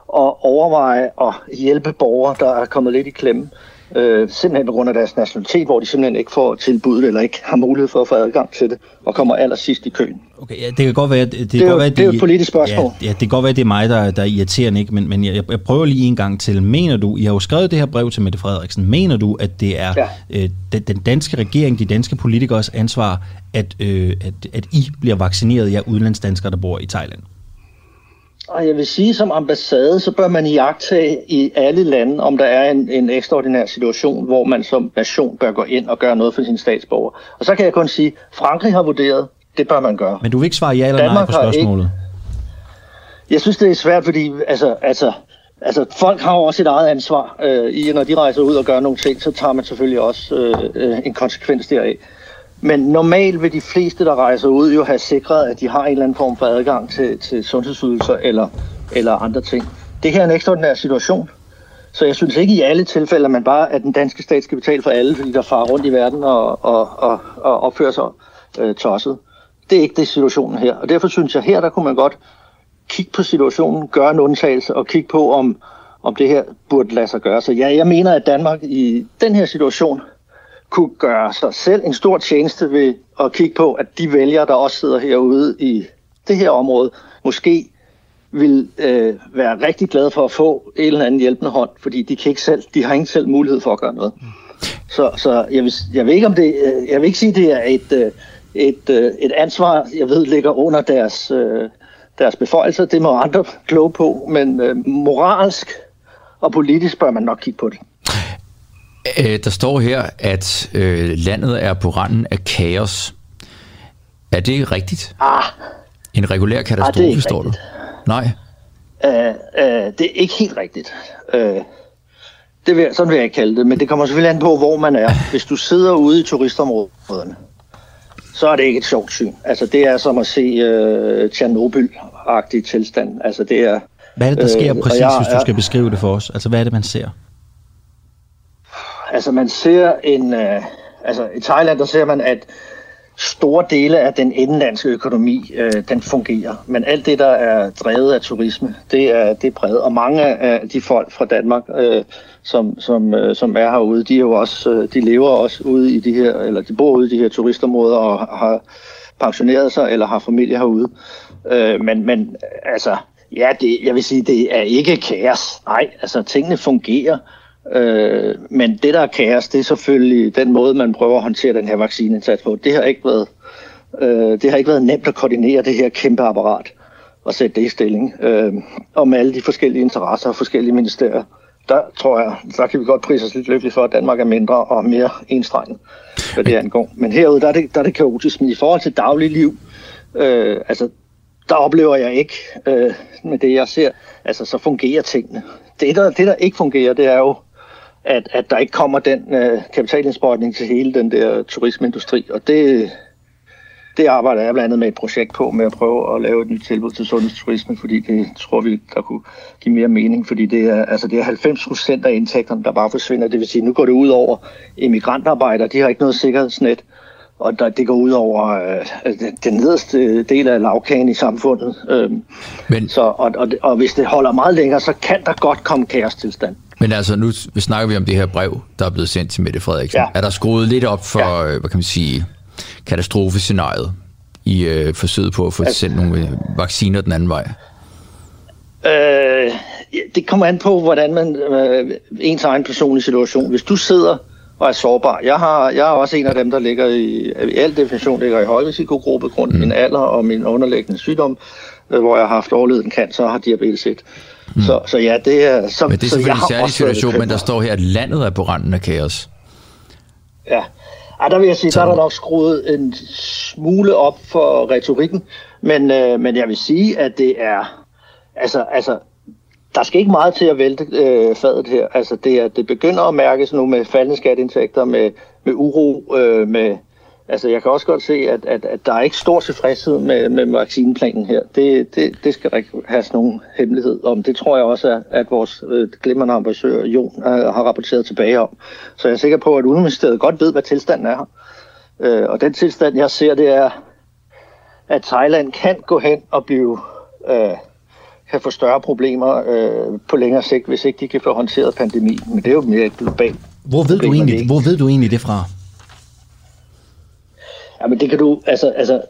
og overveje at hjælpe borgere, der er kommet lidt i klemme? Øh, simpelthen på grund af deres nationalitet, hvor de simpelthen ikke får tilbuddet eller ikke har mulighed for at få adgang til det, og kommer allersidst i køen. Okay, ja, det kan godt være, det, det, det, er, godt jo, være, det, det er et politisk spørgsmål. Ja, ja, det kan godt være, det er mig, der, der er irriterende, ikke? men, men jeg, jeg prøver lige en gang til. Mener du, I har jo skrevet det her brev til Mette Frederiksen, mener du, at det er ja. øh, den, den danske regering, de danske politikers ansvar, at, øh, at, at I bliver vaccineret, jer udlandsdanskere, der bor i Thailand? Og jeg vil sige, som ambassade, så bør man iagtage i alle lande, om der er en, en ekstraordinær situation, hvor man som nation bør gå ind og gøre noget for sine statsborgere. Og så kan jeg kun sige, Frankrig har vurderet, det bør man gøre. Men du vil ikke svare ja eller Danmark nej på spørgsmålet? Ikke... Jeg synes, det er svært, fordi altså, altså, altså, folk har jo også et eget ansvar. Øh, i, når de rejser ud og gør nogle ting, så tager man selvfølgelig også øh, øh en konsekvens deraf. Men normalt vil de fleste, der rejser ud, jo have sikret, at de har en eller anden form for adgang til, til sundhedsydelser eller, eller andre ting. Det her er en ekstraordinær situation. Så jeg synes ikke i alle tilfælde, at man bare, at den danske stat skal betale for alle, fordi der farer rundt i verden og, og, og, og opfører sig øh, tosset. Det er ikke det situationen her. Og derfor synes jeg, her der kunne man godt kigge på situationen, gøre en undtagelse og kigge på, om, om det her burde lade sig gøre. Så ja, jeg mener, at Danmark i den her situation kunne gøre sig selv en stor tjeneste ved at kigge på, at de vælgere, der også sidder herude i det her område, måske vil øh, være rigtig glade for at få en eller anden hjælpende hånd, fordi de, kan ikke selv, de har ingen selv mulighed for at gøre noget. Så, så jeg, vil, jeg ved ikke om det, øh, jeg vil ikke sige, det er et, øh, et, øh, et ansvar, jeg ved ligger under deres, deres beføjelser. Det må andre kloge på, men moralsk og politisk bør man nok kigge på det. Øh, der står her, at øh, landet er på randen af kaos. Er det rigtigt? Ah. En regulær katastrofe, ah, det står du? Nej. Uh, uh, det er ikke helt rigtigt. Uh, det vil, sådan vil jeg ikke kalde det, men det kommer selvfølgelig an på, hvor man er. Hvis du sidder ude i turistområderne, så er det ikke et sjovt syn. Altså, det er som at se uh, Tjernobyl-agtig tilstand. Altså, det er... Hvad er det, der sker uh, præcis, jeg, hvis du skal beskrive det for os? Altså, hvad er det, man ser? Altså man ser en, øh, altså i Thailand der ser man, at store dele af den indenlandske økonomi, øh, den fungerer. Men alt det, der er drevet af turisme, det er, det er bredt. Og mange af de folk fra Danmark, øh, som, som, øh, som er herude, de, er jo også, øh, de lever også ude i de her, eller de bor ude i de her turistområder og har pensioneret sig eller har familie herude. Øh, men, men altså, ja, det, jeg vil sige, det er ikke kaos. Nej, altså tingene fungerer. Øh, men det, der er kaos, det er selvfølgelig den måde, man prøver at håndtere den her vaccineindsats på. Det har ikke været, øh, det har ikke været nemt at koordinere det her kæmpe apparat og sætte det i stilling. Øh, og med alle de forskellige interesser og forskellige ministerier, der tror jeg, der kan vi godt prise os lidt lykkeligt for, at Danmark er mindre og mere enstrenget, hvad det angår. Men herude, der er det, der er det kaotisk. Men i forhold til dagligliv, øh, altså, der oplever jeg ikke øh, med det, jeg ser, altså, så fungerer tingene. Det der, det, der ikke fungerer, det er jo at, at der ikke kommer den øh, kapitalindsprøjtning til hele den der turismeindustri. Og det, det arbejder jeg blandt andet med et projekt på, med at prøve at lave et nyt tilbud til sundhedsturisme, fordi det tror vi, der kunne give mere mening, fordi det er, altså det er 90 procent af indtægterne, der bare forsvinder. Det vil sige, nu går det ud over immigrantarbejdere, de har ikke noget sikkerhedsnet, og der, det går ud over øh, den nederste del af lavkagen i samfundet. Øh, Men... så, og, og, og hvis det holder meget længere, så kan der godt komme kaostilstand. Men altså, nu snakker vi om det her brev, der er blevet sendt til Mette Frederiksen. Ja. Er der skruet lidt op for, ja. Øh, hvad kan man sige, katastrofescenariet i øh, forsøget på at få altså, sendt nogle øh, vacciner den anden vej? Øh, det kommer an på, hvordan man øh, ens egen personlige situation. Hvis du sidder og er sårbar. Jeg, har, jeg er også en af dem, der ligger i, i al definition ligger i højrisikogruppe grund mm. min alder og min underliggende sygdom, øh, hvor jeg har haft overlevet en cancer og har diabetes 1. Mm. Så, så ja, det er... Så, men det er selvfølgelig en særlig situation, men der står her, at landet er på randen af kaos. Ja, Ej, der vil jeg sige, så... der er der nok skruet en smule op for retorikken, men, øh, men jeg vil sige, at det er, altså, altså der skal ikke meget til at vælte øh, fadet her. Altså, det, er, det begynder at mærkes nu med faldende skatindtægter, med, med uro, øh, med, altså jeg kan også godt se, at, at, at der er ikke stor tilfredshed med, med vaccineplanen her. Det, det, det skal ikke have sådan nogen hemmelighed om. Det tror jeg også, at, at vores øh, glimrende ambassadør Jon øh, har rapporteret tilbage om. Så jeg er sikker på, at Udenrigsministeriet godt ved, hvad tilstanden er her. Øh, og den tilstand, jeg ser, det er, at Thailand kan gå hen og blive... Øh, kan få større problemer øh, på længere sigt, hvis ikke de kan få håndteret pandemien. Men det er jo mere globalt. Hvor ved, du egentlig, hvor ved du egentlig det fra? Ja, men det kan du, altså, altså,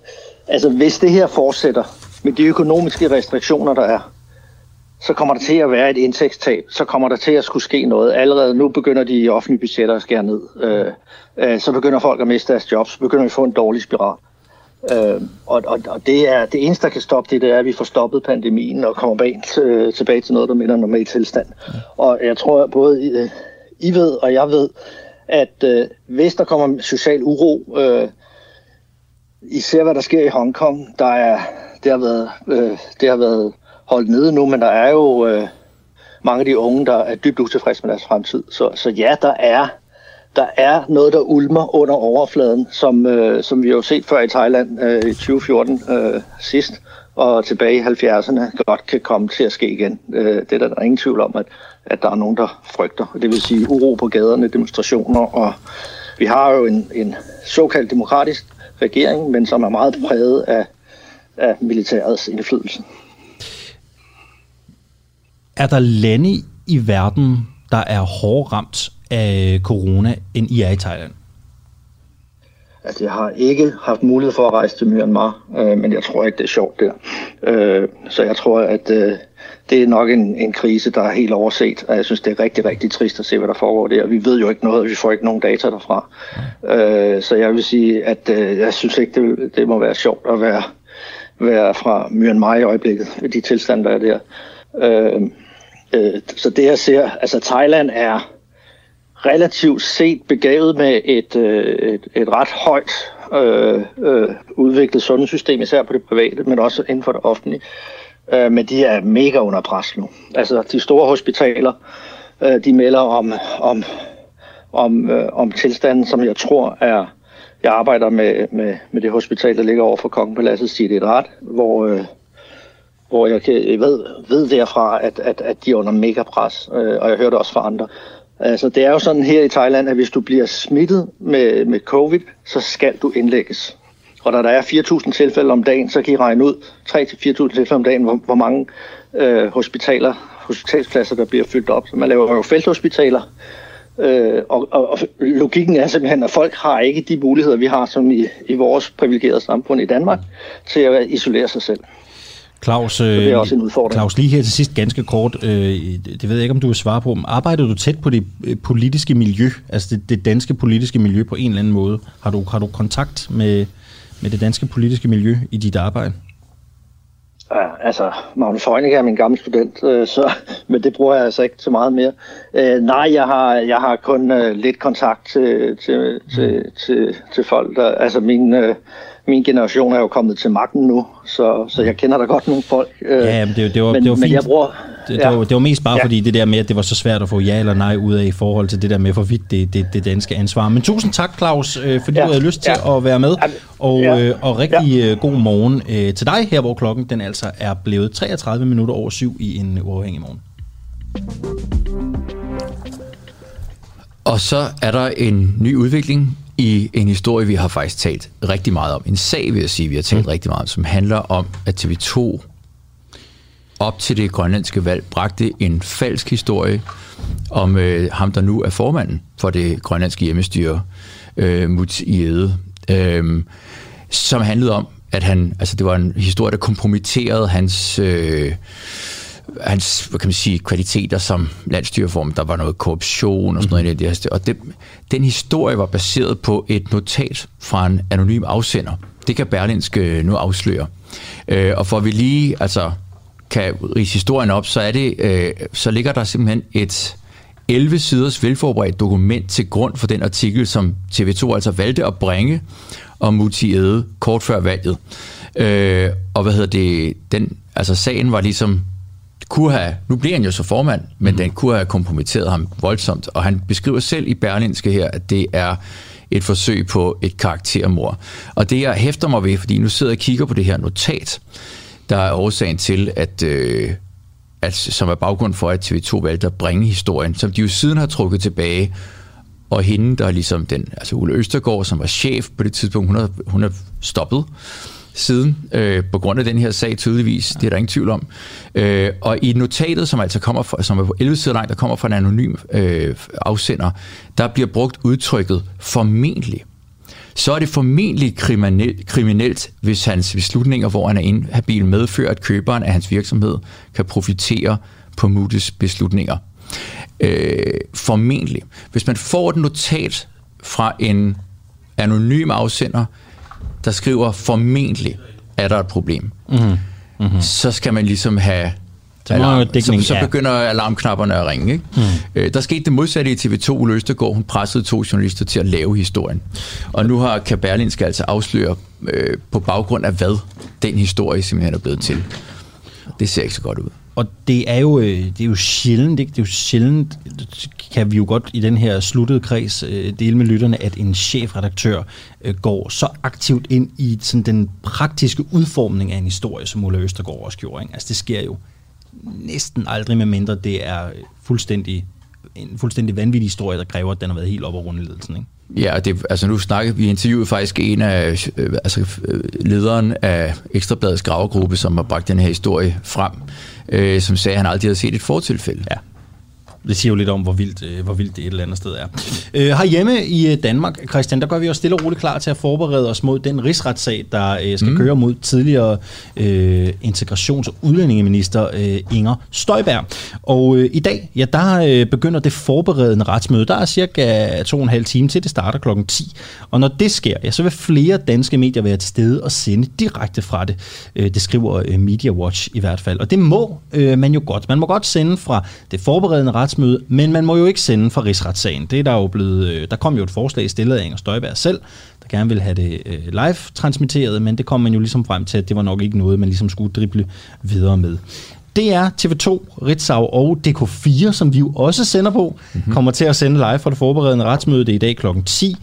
altså hvis det her fortsætter med de økonomiske restriktioner, der er, så kommer der til at være et indtægtstab, så kommer der til at skulle ske noget. Allerede nu begynder de offentlige budgetter at skære ned. Øh, øh, så begynder folk at miste deres jobs, så begynder vi at få en dårlig spiral. Øh, og, og, og det er det eneste, der kan stoppe det, det er, at vi får stoppet pandemien og kommer bag, øh, tilbage til noget, der minder normal tilstand. Og jeg tror, at både øh, I ved og jeg ved, at øh, hvis der kommer social uro, øh, i hvad der sker i Hongkong, der er, det, har været, øh, det har været holdt nede nu, men der er jo øh, mange af de unge, der er dybt utilfredse med deres fremtid. Så, så ja, der er der er noget, der ulmer under overfladen, som, øh, som vi har jo set før i Thailand øh, i 2014 øh, sidst, og tilbage i 70'erne godt kan komme til at ske igen. Øh, det er der, der er ingen tvivl om, at, at der er nogen, der frygter. Det vil sige uro på gaderne, demonstrationer, og vi har jo en, en såkaldt demokratisk regering, men som er meget præget af, af militærets indflydelse. Er der lande i verden, der er hårdt ramt af corona, end I er i Thailand? Altså, jeg har ikke haft mulighed for at rejse til Myanmar, øh, men jeg tror ikke, det er sjovt der. Øh, så jeg tror, at øh, det er nok en, en krise, der er helt overset, og jeg synes, det er rigtig, rigtig trist at se, hvad der foregår der. Vi ved jo ikke noget, vi får ikke nogen data derfra. Øh, så jeg vil sige, at øh, jeg synes ikke, det, det må være sjovt at være, være fra Myanmar i øjeblikket, de tilstande, der er der. Øh, øh, så det jeg ser, altså Thailand er relativt set begavet med et, øh, et, et ret højt øh, øh, udviklet sundhedssystem, især på det private, men også inden for det offentlige. Øh, men de er mega under pres nu. Altså de store hospitaler, øh, de melder om, om, om, øh, om tilstanden, som jeg tror er... Jeg arbejder med, med, med det hospital, der ligger over for Kongepaladset, siger det ret, hvor, øh, hvor jeg, kan, jeg ved, ved derfra, at, at, at de er under mega pres, øh, og jeg hørte også fra andre. Altså, det er jo sådan her i Thailand, at hvis du bliver smittet med, med covid, så skal du indlægges. Og når der er 4.000 tilfælde om dagen, så kan I regne ud 3-4.000 tilfælde om dagen, hvor, hvor mange øh, hospitaler, hospitalspladser, der bliver fyldt op. Så man laver jo felthospitaler, øh, og, og, og logikken er simpelthen, at folk har ikke de muligheder, vi har som i, i vores privilegerede samfund i Danmark, til at isolere sig selv. Claus, det er øh, også en udfordring. Claus, lige her til sidst ganske kort, øh, det ved jeg ikke, om du vil svare på, men arbejder du tæt på det øh, politiske miljø, altså det, det danske politiske miljø på en eller anden måde? Har du, har du kontakt med, med det danske politiske miljø i dit arbejde? Ja, altså, Magnus Heunicke er min gamle student, øh, så, men det bruger jeg altså ikke så meget mere. Øh, nej, jeg har, jeg har kun øh, lidt kontakt til, til, til, mm. til, til folk. Der, altså, min, øh, min generation er jo kommet til magten nu, så, så jeg kender da godt nogle folk. Øh, ja, men det, det, var, men, det var fint. Men jeg bruger, det, ja. det, var, det var mest bare ja. fordi det der med, at det var så svært at få ja eller nej ud af i forhold til det der med, hvorvidt det, det, det danske ansvar. Men tusind tak, Claus, øh, fordi ja. du havde lyst til ja. at være med. Og, ja. øh, og rigtig ja. Øh, god morgen øh, til dig her, hvor klokken den altså er blevet 33 minutter over syv i en uafhængig morgen. Og så er der en ny udvikling i en historie, vi har faktisk talt rigtig meget om. En sag, vil jeg sige, vi har talt mm. rigtig meget om, som handler om, at TV2 op til det grønlandske valg bragte en falsk historie om øh, ham, der nu er formanden for det grønlandske hjemmestyre, øh, Muts Iede, øh, som handlede om, at han, altså det var en historie, der kompromitterede hans... Øh, hans hvad kan man sige, kvaliteter som landstyreform. Der var noget korruption og sådan noget. Mm. Og det, den historie var baseret på et notat fra en anonym afsender. Det kan Berlinske øh, nu afsløre. Øh, og for at vi lige altså, kan rise historien op, så, er det, øh, så ligger der simpelthen et, 11 siders velforberedt dokument til grund for den artikel, som TV2 altså valgte at bringe om Muti Ede kort før valget. Øh, og hvad hedder det, den, altså sagen var ligesom, kunne have, nu bliver han jo så formand, men mm. den kunne have kompromitteret ham voldsomt, og han beskriver selv i Berlinske her, at det er et forsøg på et karaktermord. Og det jeg hæfter mig ved, fordi nu sidder jeg og kigger på det her notat, der er årsagen til, at, øh, at som er baggrund for, at TV2 valgte at bringe historien, som de jo siden har trukket tilbage, og hende, der er ligesom den, altså Ulle Østergaard, som var chef på det tidspunkt, hun har, hun har stoppet siden, øh, på grund af den her sag tydeligvis, det er der ingen tvivl om. Øh, og i notatet, som altså kommer fra, som er på 11 sider langt, der kommer fra en anonym øh, afsender, der bliver brugt udtrykket formentlig. Så er det formentlig kriminelt, kriminelt, hvis hans beslutninger, hvor han er inhabil, medfører, at køberen af hans virksomhed kan profitere på Moody's beslutninger. Øh, formentlig. Hvis man får et notat fra en anonym afsender, der skriver formentlig, er der et problem. Mm-hmm. Mm-hmm. Så skal man ligesom have så, alarm, så, så begynder alarmknapperne at ringe. Ikke? Mm. Øh, der skete det modsatte i TV2. Ulle Østergaard, hun pressede to journalister til at lave historien. Og nu har Kaberlin skal altså afsløre øh, på baggrund af hvad den historie simpelthen er blevet til. Det ser ikke så godt ud. Og det er jo, øh, det er jo sjældent, ikke? det er jo sjældent, kan vi jo godt i den her sluttede kreds øh, dele med lytterne, at en chefredaktør øh, går så aktivt ind i sådan den praktiske udformning af en historie, som Ulla Østergaard også gjorde. Ikke? Altså det sker jo næsten aldrig, med mindre det er fuldstændig en fuldstændig vanvittig historie, der kræver, at den har været helt op og rundledelsen. Ikke? Ja, det, altså nu snakkede vi interviewet faktisk en af altså, lederen af Ekstrabladets gravegruppe, som har bragt den her historie frem øh, som sagde, at han aldrig havde set et fortilfælde. Ja. Det siger jo lidt om, hvor vildt, øh, hvor vildt det et eller andet sted er. Øh, herhjemme i øh, Danmark, Christian, der gør vi os stille og roligt klar til at forberede os mod den rigsretssag, der øh, skal mm. køre mod tidligere øh, integrations- og udlændingeminister øh, Inger Støjberg. Og øh, i dag, ja, der øh, begynder det forberedende retsmøde. Der er cirka to og en halv time til, det starter klokken 10. Og når det sker, ja, så vil flere danske medier være til stede og sende direkte fra det. Øh, det skriver øh, Media Watch i hvert fald. Og det må øh, man jo godt. Man må godt sende fra det forberedende retsmøde retsmøde, men man må jo ikke sende for rigsretssagen. Det er der jo blevet, øh, der kom jo et forslag stillet af Inger Støjberg selv, der gerne ville have det øh, live transmitteret, men det kom man jo ligesom frem til, at det var nok ikke noget, man ligesom skulle drible videre med. Det er TV2, Ritzau og DK4, som vi jo også sender på, mm-hmm. kommer til at sende live for det forberedende retsmøde. Det er i dag kl. 10.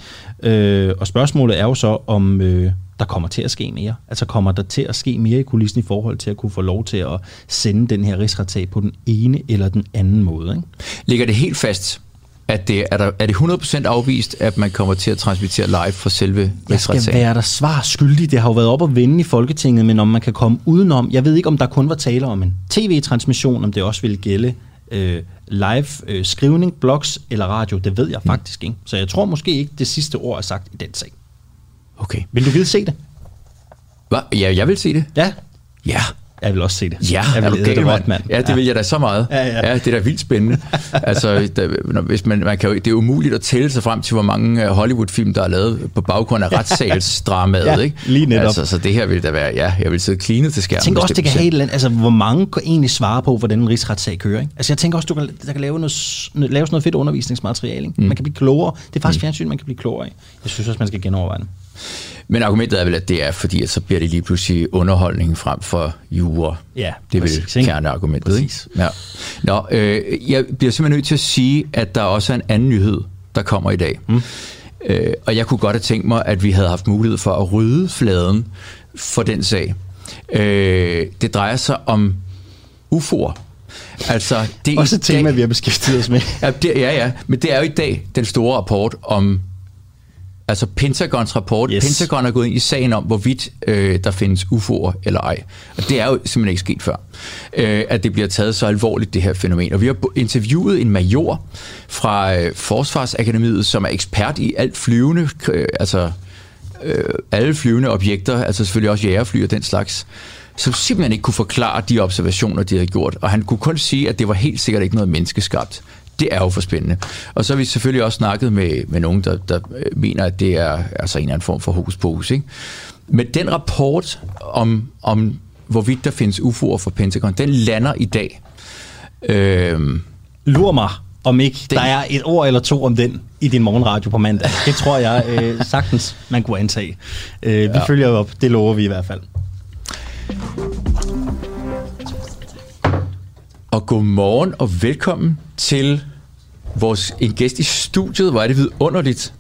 Øh, og spørgsmålet er jo så, om øh, der kommer til at ske mere. Altså kommer der til at ske mere i kulissen i forhold til at kunne få lov til at sende den her rigsretag på den ene eller den anden måde. Ikke? Ligger det helt fast, at det, er, der, er det 100% afvist, at man kommer til at transmittere live for selve? Jeg skal være der svar skyldig. Det har jo været op at vende i Folketinget, men om man kan komme udenom... Jeg ved ikke, om der kun var tale om en tv-transmission, om det også ville gælde øh, live øh, skrivning, blogs eller radio. Det ved jeg mm. faktisk ikke. Så jeg tror måske ikke, det sidste ord er sagt i den sag. Okay. Vil du ville se det? Hva? Ja, jeg vil se det. Ja? Ja. Jeg vil også se det. Ja, jeg vil er du gal, mand? Ja, det ja. vil jeg da så meget. Ja, ja. ja det er da vildt spændende. altså, der, hvis man, man kan jo, det er umuligt at tælle sig frem til, hvor mange øh, Hollywood-film, der er lavet på baggrund af retssalsdramaet. ja, ikke? lige netop. Altså, så det her vil da være, ja, jeg vil sidde cleanet til skærmen. Jeg tænker også, det kan have et eller andet, altså, hvor mange kan egentlig svare på, hvordan en rigsretssag kører. Ikke? Altså, jeg tænker også, du kan, der kan lave noget, lave noget fedt undervisningsmateriale. Ikke? Mm. Man kan blive klogere. Det er faktisk mm. fjernsyn, man kan blive klogere af. Jeg synes også, man skal genoverveje det. Men argumentet er vel, at det er fordi, at så bliver det lige pludselig underholdning frem for jura. Ja, Det er vel kerneargumentet. Præcis. Ikke? Ja. Nå, øh, jeg bliver simpelthen nødt til at sige, at der også er en anden nyhed, der kommer i dag. Mm. Øh, og jeg kunne godt have tænkt mig, at vi havde haft mulighed for at rydde fladen for den sag. Øh, det drejer sig om UFO'er. Altså, det Også et tema, dag, vi har beskæftiget os med. ja, det, ja, ja, men det er jo i dag den store rapport om Altså Pentagons rapport. Yes. Pentagon er gået ind i sagen om, hvorvidt øh, der findes UFO'er eller ej. Og det er jo simpelthen ikke sket før, øh, at det bliver taget så alvorligt, det her fænomen. Og vi har interviewet en major fra øh, Forsvarsakademiet, som er ekspert i alt flyvende, øh, altså øh, alle flyvende objekter, altså selvfølgelig også jægerfly og den slags, som simpelthen ikke kunne forklare de observationer, de havde gjort. Og han kunne kun sige, at det var helt sikkert ikke noget menneskeskabt det er jo for spændende. Og så har vi selvfølgelig også snakket med, med nogen, der, der øh, mener, at det er altså en eller anden form for hokus pokus. Ikke? Men den rapport om, om, hvorvidt der findes UFO'er for Pentagon, den lander i dag. Øhm, Lur mig. om ikke den. der er et ord eller to om den i din morgenradio på mandag. Det tror jeg øh, sagtens, man kunne antage. Øh, vi ja. følger op, det lover vi i hvert fald. Og godmorgen og velkommen til vores en gæst i studiet. Hvor er det vidunderligt.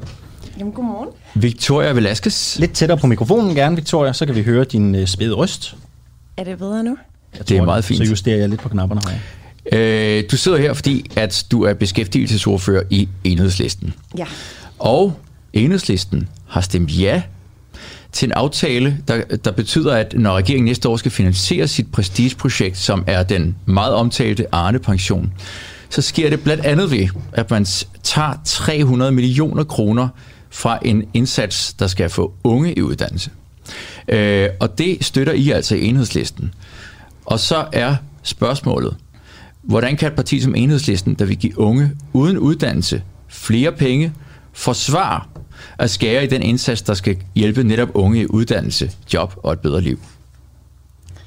Jamen, godmorgen. Victoria Velasquez. Lidt tættere på mikrofonen gerne, Victoria, så kan vi høre din øh, spæde røst. Er det bedre nu? Jeg det er meget fint. Så justerer jeg lidt på knapperne her. Øh, du sidder her, fordi at du er beskæftigelsesordfører i Enhedslisten. Ja. Og Enhedslisten har stemt ja til en aftale, der, der betyder, at når regeringen næste år skal finansiere sit prestigeprojekt, som er den meget omtalte Arne-pension, så sker det blandt andet ved, at man tager 300 millioner kroner fra en indsats, der skal få unge i uddannelse. Øh, og det støtter I altså i enhedslisten. Og så er spørgsmålet, hvordan kan et parti som enhedslisten, der vil give unge uden uddannelse flere penge, forsvare at skære i den indsats, der skal hjælpe netop unge i uddannelse, job og et bedre liv?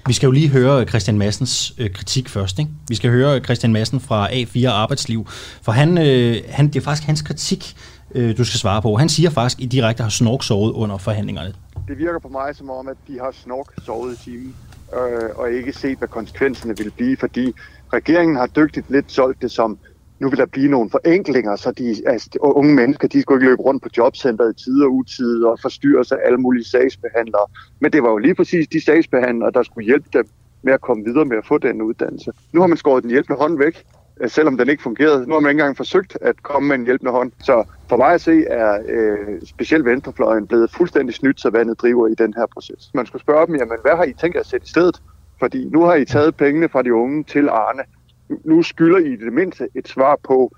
Vi skal jo lige høre Christian Massens øh, kritik først. Ikke? Vi skal høre Christian Massen fra A4 Arbejdsliv, for han, øh, han, det er faktisk hans kritik, øh, du skal svare på. Han siger faktisk, at I direkte har snorksovet under forhandlingerne. Det virker på mig som om, at de har snorksovet i timen, øh, og ikke set, hvad konsekvenserne vil blive, fordi regeringen har dygtigt lidt solgt det som, nu vil der blive nogle forenklinger, så de, altså, de unge mennesker, de skulle ikke løbe rundt på jobcentret i tid og utid og forstyrre sig alle mulige sagsbehandlere. Men det var jo lige præcis de sagsbehandlere, der skulle hjælpe dem med at komme videre med at få den uddannelse. Nu har man skåret den hjælpende hånd væk, øh, selvom den ikke fungerede. Nu har man ikke engang forsøgt at komme med en hjælpende hånd. Så for mig at se er øh, specielt venstrefløjen blevet fuldstændig snydt, så vandet driver i den her proces. Man skulle spørge dem, jamen hvad har I tænkt jer at sætte i stedet? Fordi nu har I taget pengene fra de unge til Arne nu skylder I det mindste et svar på,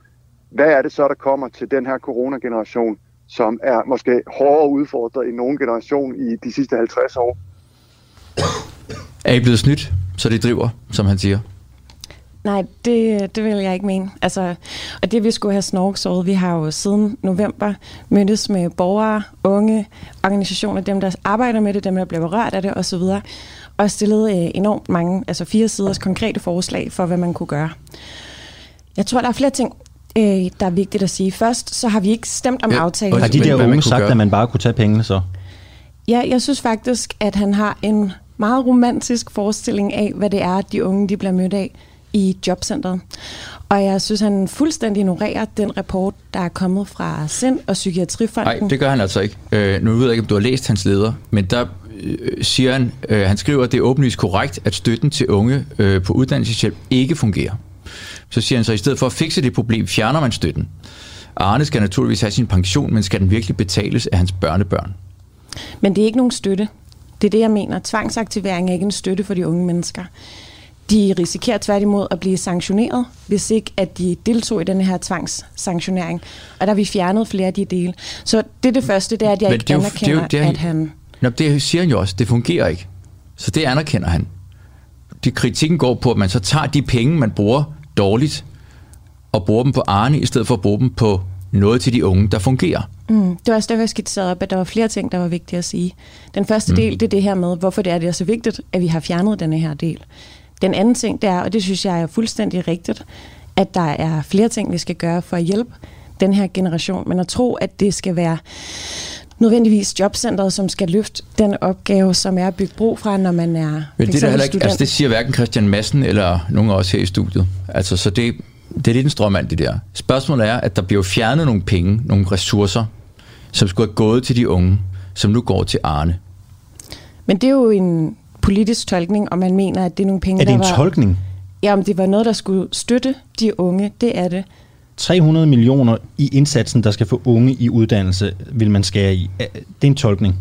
hvad er det så, der kommer til den her coronageneration, som er måske hårdere udfordret i nogen generation i de sidste 50 år? Er I blevet snydt, så det driver, som han siger? Nej, det, det vil jeg ikke mene. Altså, og det vi skulle have snorksåret, vi har jo siden november mødtes med borgere, unge, organisationer, dem der arbejder med det, dem der bliver berørt af det osv og stillet øh, enormt mange, altså fire siders konkrete forslag for, hvad man kunne gøre. Jeg tror, der er flere ting, øh, der er vigtigt at sige. Først, så har vi ikke stemt om ja, aftalen. Har de der unge sagt, gøre? at man bare kunne tage pengene så? Ja, jeg synes faktisk, at han har en meget romantisk forestilling af, hvad det er, de unge de bliver mødt af i jobcentret. Og jeg synes, han fuldstændig ignorerer den rapport, der er kommet fra SIND og Psykiatrifonden. Nej, det gør han altså ikke. Øh, nu ved jeg ikke, om du har læst hans leder, men der siger han, øh, han skriver, at det er åbenlyst korrekt, at støtten til unge øh, på uddannelseshjælp ikke fungerer. Så siger han så, at i stedet for at fikse det problem, fjerner man støtten. Arne skal naturligvis have sin pension, men skal den virkelig betales af hans børnebørn? Men det er ikke nogen støtte. Det er det, jeg mener. Tvangsaktivering er ikke en støtte for de unge mennesker. De risikerer tværtimod at blive sanktioneret, hvis ikke at de deltog i den her tvangssanktionering. Og der har vi fjernet flere af de dele. Så det er det første, det er, at jeg Men ikke anerkender, det er jo, det er, at han... Nå, det siger han jo også. Det fungerer ikke. Så det anerkender han. Det kritikken går på, at man så tager de penge, man bruger dårligt, og bruger dem på Arne, i stedet for at bruge dem på noget til de unge, der fungerer. Mm, det var også derfor, jeg skitserede op, at der var flere ting, der var vigtige at sige. Den første mm. del, det er det her med, hvorfor det er, det er så vigtigt, at vi har fjernet denne her del. Den anden ting, det er, og det synes jeg er fuldstændig rigtigt, at der er flere ting, vi skal gøre for at hjælpe den her generation. Men at tro, at det skal være nødvendigvis jobcentret, som skal løfte den opgave, som er at bygge bro fra, når man er Men det, der ikke, altså det siger hverken Christian Madsen eller nogen af os her i studiet. Altså, så det, det er lidt en strømmand, det der. Spørgsmålet er, at der bliver fjernet nogle penge, nogle ressourcer, som skulle have gået til de unge, som nu går til Arne. Men det er jo en politisk tolkning, og man mener, at det er nogle penge, Er det en var, tolkning? Ja, om det var noget, der skulle støtte de unge, det er det. 300 millioner i indsatsen, der skal få unge i uddannelse, vil man skære i. Det er en tolkning.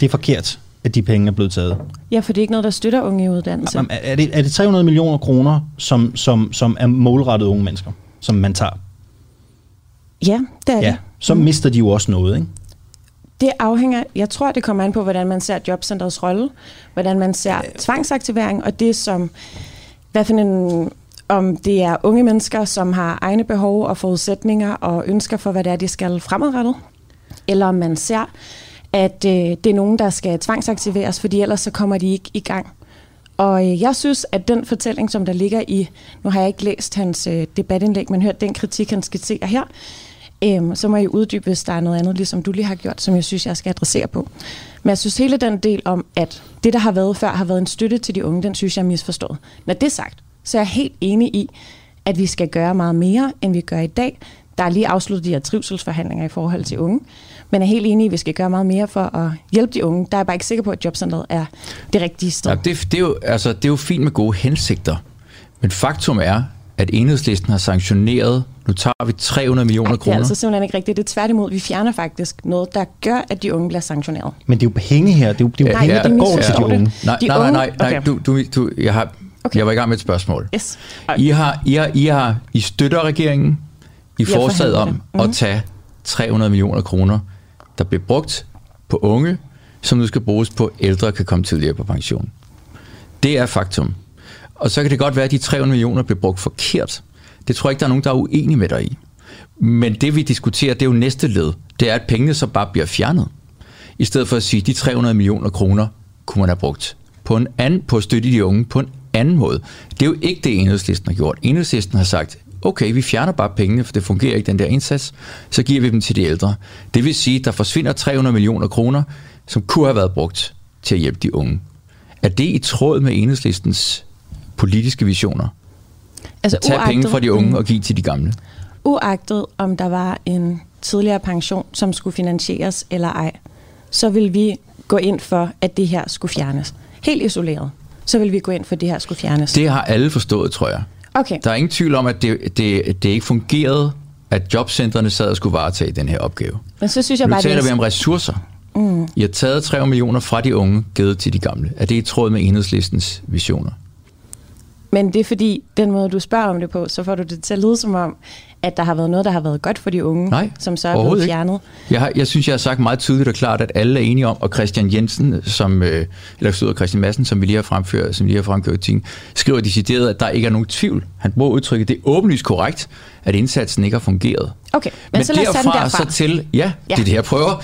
Det er forkert, at de penge er blevet taget. Ja, for det er ikke noget, der støtter unge i uddannelse. Er det, er det 300 millioner kroner, som, som, som er målrettet unge mennesker, som man tager? Ja, det er ja, det. Så mm. mister de jo også noget, ikke? Det afhænger, jeg tror, det kommer an på, hvordan man ser jobcentrets rolle, hvordan man ser tvangsaktivering, og det som, hvad for en om det er unge mennesker, som har egne behov og forudsætninger og ønsker for, hvad det er, de skal fremadrettet, eller om man ser, at øh, det er nogen, der skal tvangsaktiveres, fordi ellers så kommer de ikke i gang. Og øh, jeg synes, at den fortælling, som der ligger i, nu har jeg ikke læst hans øh, debatindlæg, men hørt den kritik, han skitserer her, øh, så må jeg uddybe, hvis der er noget andet, ligesom du lige har gjort, som jeg synes, jeg skal adressere på. Men jeg synes hele den del om, at det, der har været før, har været en støtte til de unge, den synes jeg er misforstået. Når det er sagt, så er jeg helt enig i, at vi skal gøre meget mere, end vi gør i dag. Der er lige afsluttet de her trivselsforhandlinger i forhold til unge. Men jeg er helt enig i, at vi skal gøre meget mere for at hjælpe de unge. Der er jeg bare ikke sikker på, at jobcentret er det rigtige sted. Ja, det, det, er jo, altså, det er jo fint med gode hensigter. Men faktum er, at enhedslisten har sanktioneret, nu tager vi 300 millioner kroner. Det er altså simpelthen ikke rigtigt. Det er tværtimod, vi fjerner faktisk noget, der gør, at de unge bliver sanktioneret. Men det er jo penge her, det er jo, det er jo Nej, penge, der går til de unge. Nej, De nej, nej, nej, nej okay. du, du, du, jeg, har, Okay. jeg var i gang med et spørgsmål. Yes. I, har, I, har, I, har, I støtter regeringen i forslaget om det. at tage 300 millioner kroner, der bliver brugt på unge, som nu skal bruges på ældre, kan komme tidligere på pension. Det er faktum. Og så kan det godt være, at de 300 millioner bliver brugt forkert. Det tror jeg ikke, der er nogen, der er uenige med dig i. Men det vi diskuterer, det er jo næste led. Det er, at pengene så bare bliver fjernet. I stedet for at sige, at de 300 millioner kroner kunne man have brugt på, en anden, på at støtte de unge på en anden måde. Det er jo ikke det, enhedslisten har gjort. Enhedslisten har sagt, okay, vi fjerner bare pengene, for det fungerer ikke, den der indsats, så giver vi dem til de ældre. Det vil sige, at der forsvinder 300 millioner kroner, som kunne have været brugt til at hjælpe de unge. Er det i tråd med enhedslistens politiske visioner? Altså, At tage penge fra de unge og give til de gamle? uagtet om der var en tidligere pension, som skulle finansieres eller ej, så vil vi gå ind for, at det her skulle fjernes. Helt isoleret, så vil vi gå ind for, at det her skulle fjernes. Det har alle forstået, tror jeg. Okay, Der er ingen tvivl om, at det, det, det ikke fungerede, at jobcentrene sad og skulle varetage den her opgave. men så synes jeg Nu bare, taler det vi om ressourcer. Mm. I har taget 3 millioner fra de unge, givet til de gamle. Er det i tråd med enhedslistens visioner? Men det er fordi, den måde, du spørger om det på, så får du det til at lyde som om, at der har været noget, der har været godt for de unge, Nej, som så er blevet ikke. fjernet. Jeg, har, jeg synes, jeg har sagt meget tydeligt og klart, at alle er enige om, og Christian Jensen, som, øh, eller stod Christian Madsen, som vi lige har fremført, som lige har fremført i tingen, skriver decideret, at der ikke er nogen tvivl. Han bruger udtrykket, det er åbenlyst korrekt, at indsatsen ikke har fungeret. Okay, men, Men så lad os derfra, derfra. så til, ja, ja, det er det, jeg prøver.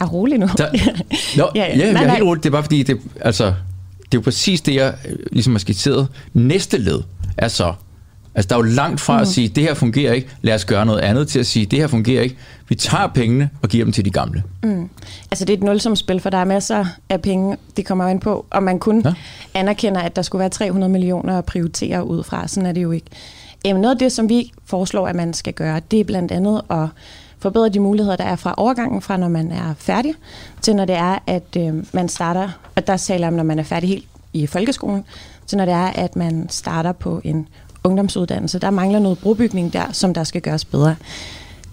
Er rolig nu. Der, Nå, ja, ja, ja, Nej, jeg er helt roligt. Det er bare fordi, det, altså, det er jo præcis det, jeg øh, ligesom har skitseret. Næste led er så, altså der er jo langt fra mm. at sige, det her fungerer ikke, lad os gøre noget andet, til at sige, det her fungerer ikke, vi tager pengene og giver dem til de gamle. Altså det er et nulsumspil, for der er masser af penge, det kommer jo ind på, og man kun Ja. anerkender, at der skulle være 300 millioner at prioritere ud fra. Sådan er det jo ikke. Øhm, noget af det, som vi foreslår, at man skal gøre, det er blandt andet at forbedre de muligheder, der er fra overgangen fra, når man er færdig, til når det er, at øh, man starter, og der taler om, når man er færdig helt i folkeskolen, til når det er, at man starter på en ungdomsuddannelse. Der mangler noget brobygning der, som der skal gøres bedre.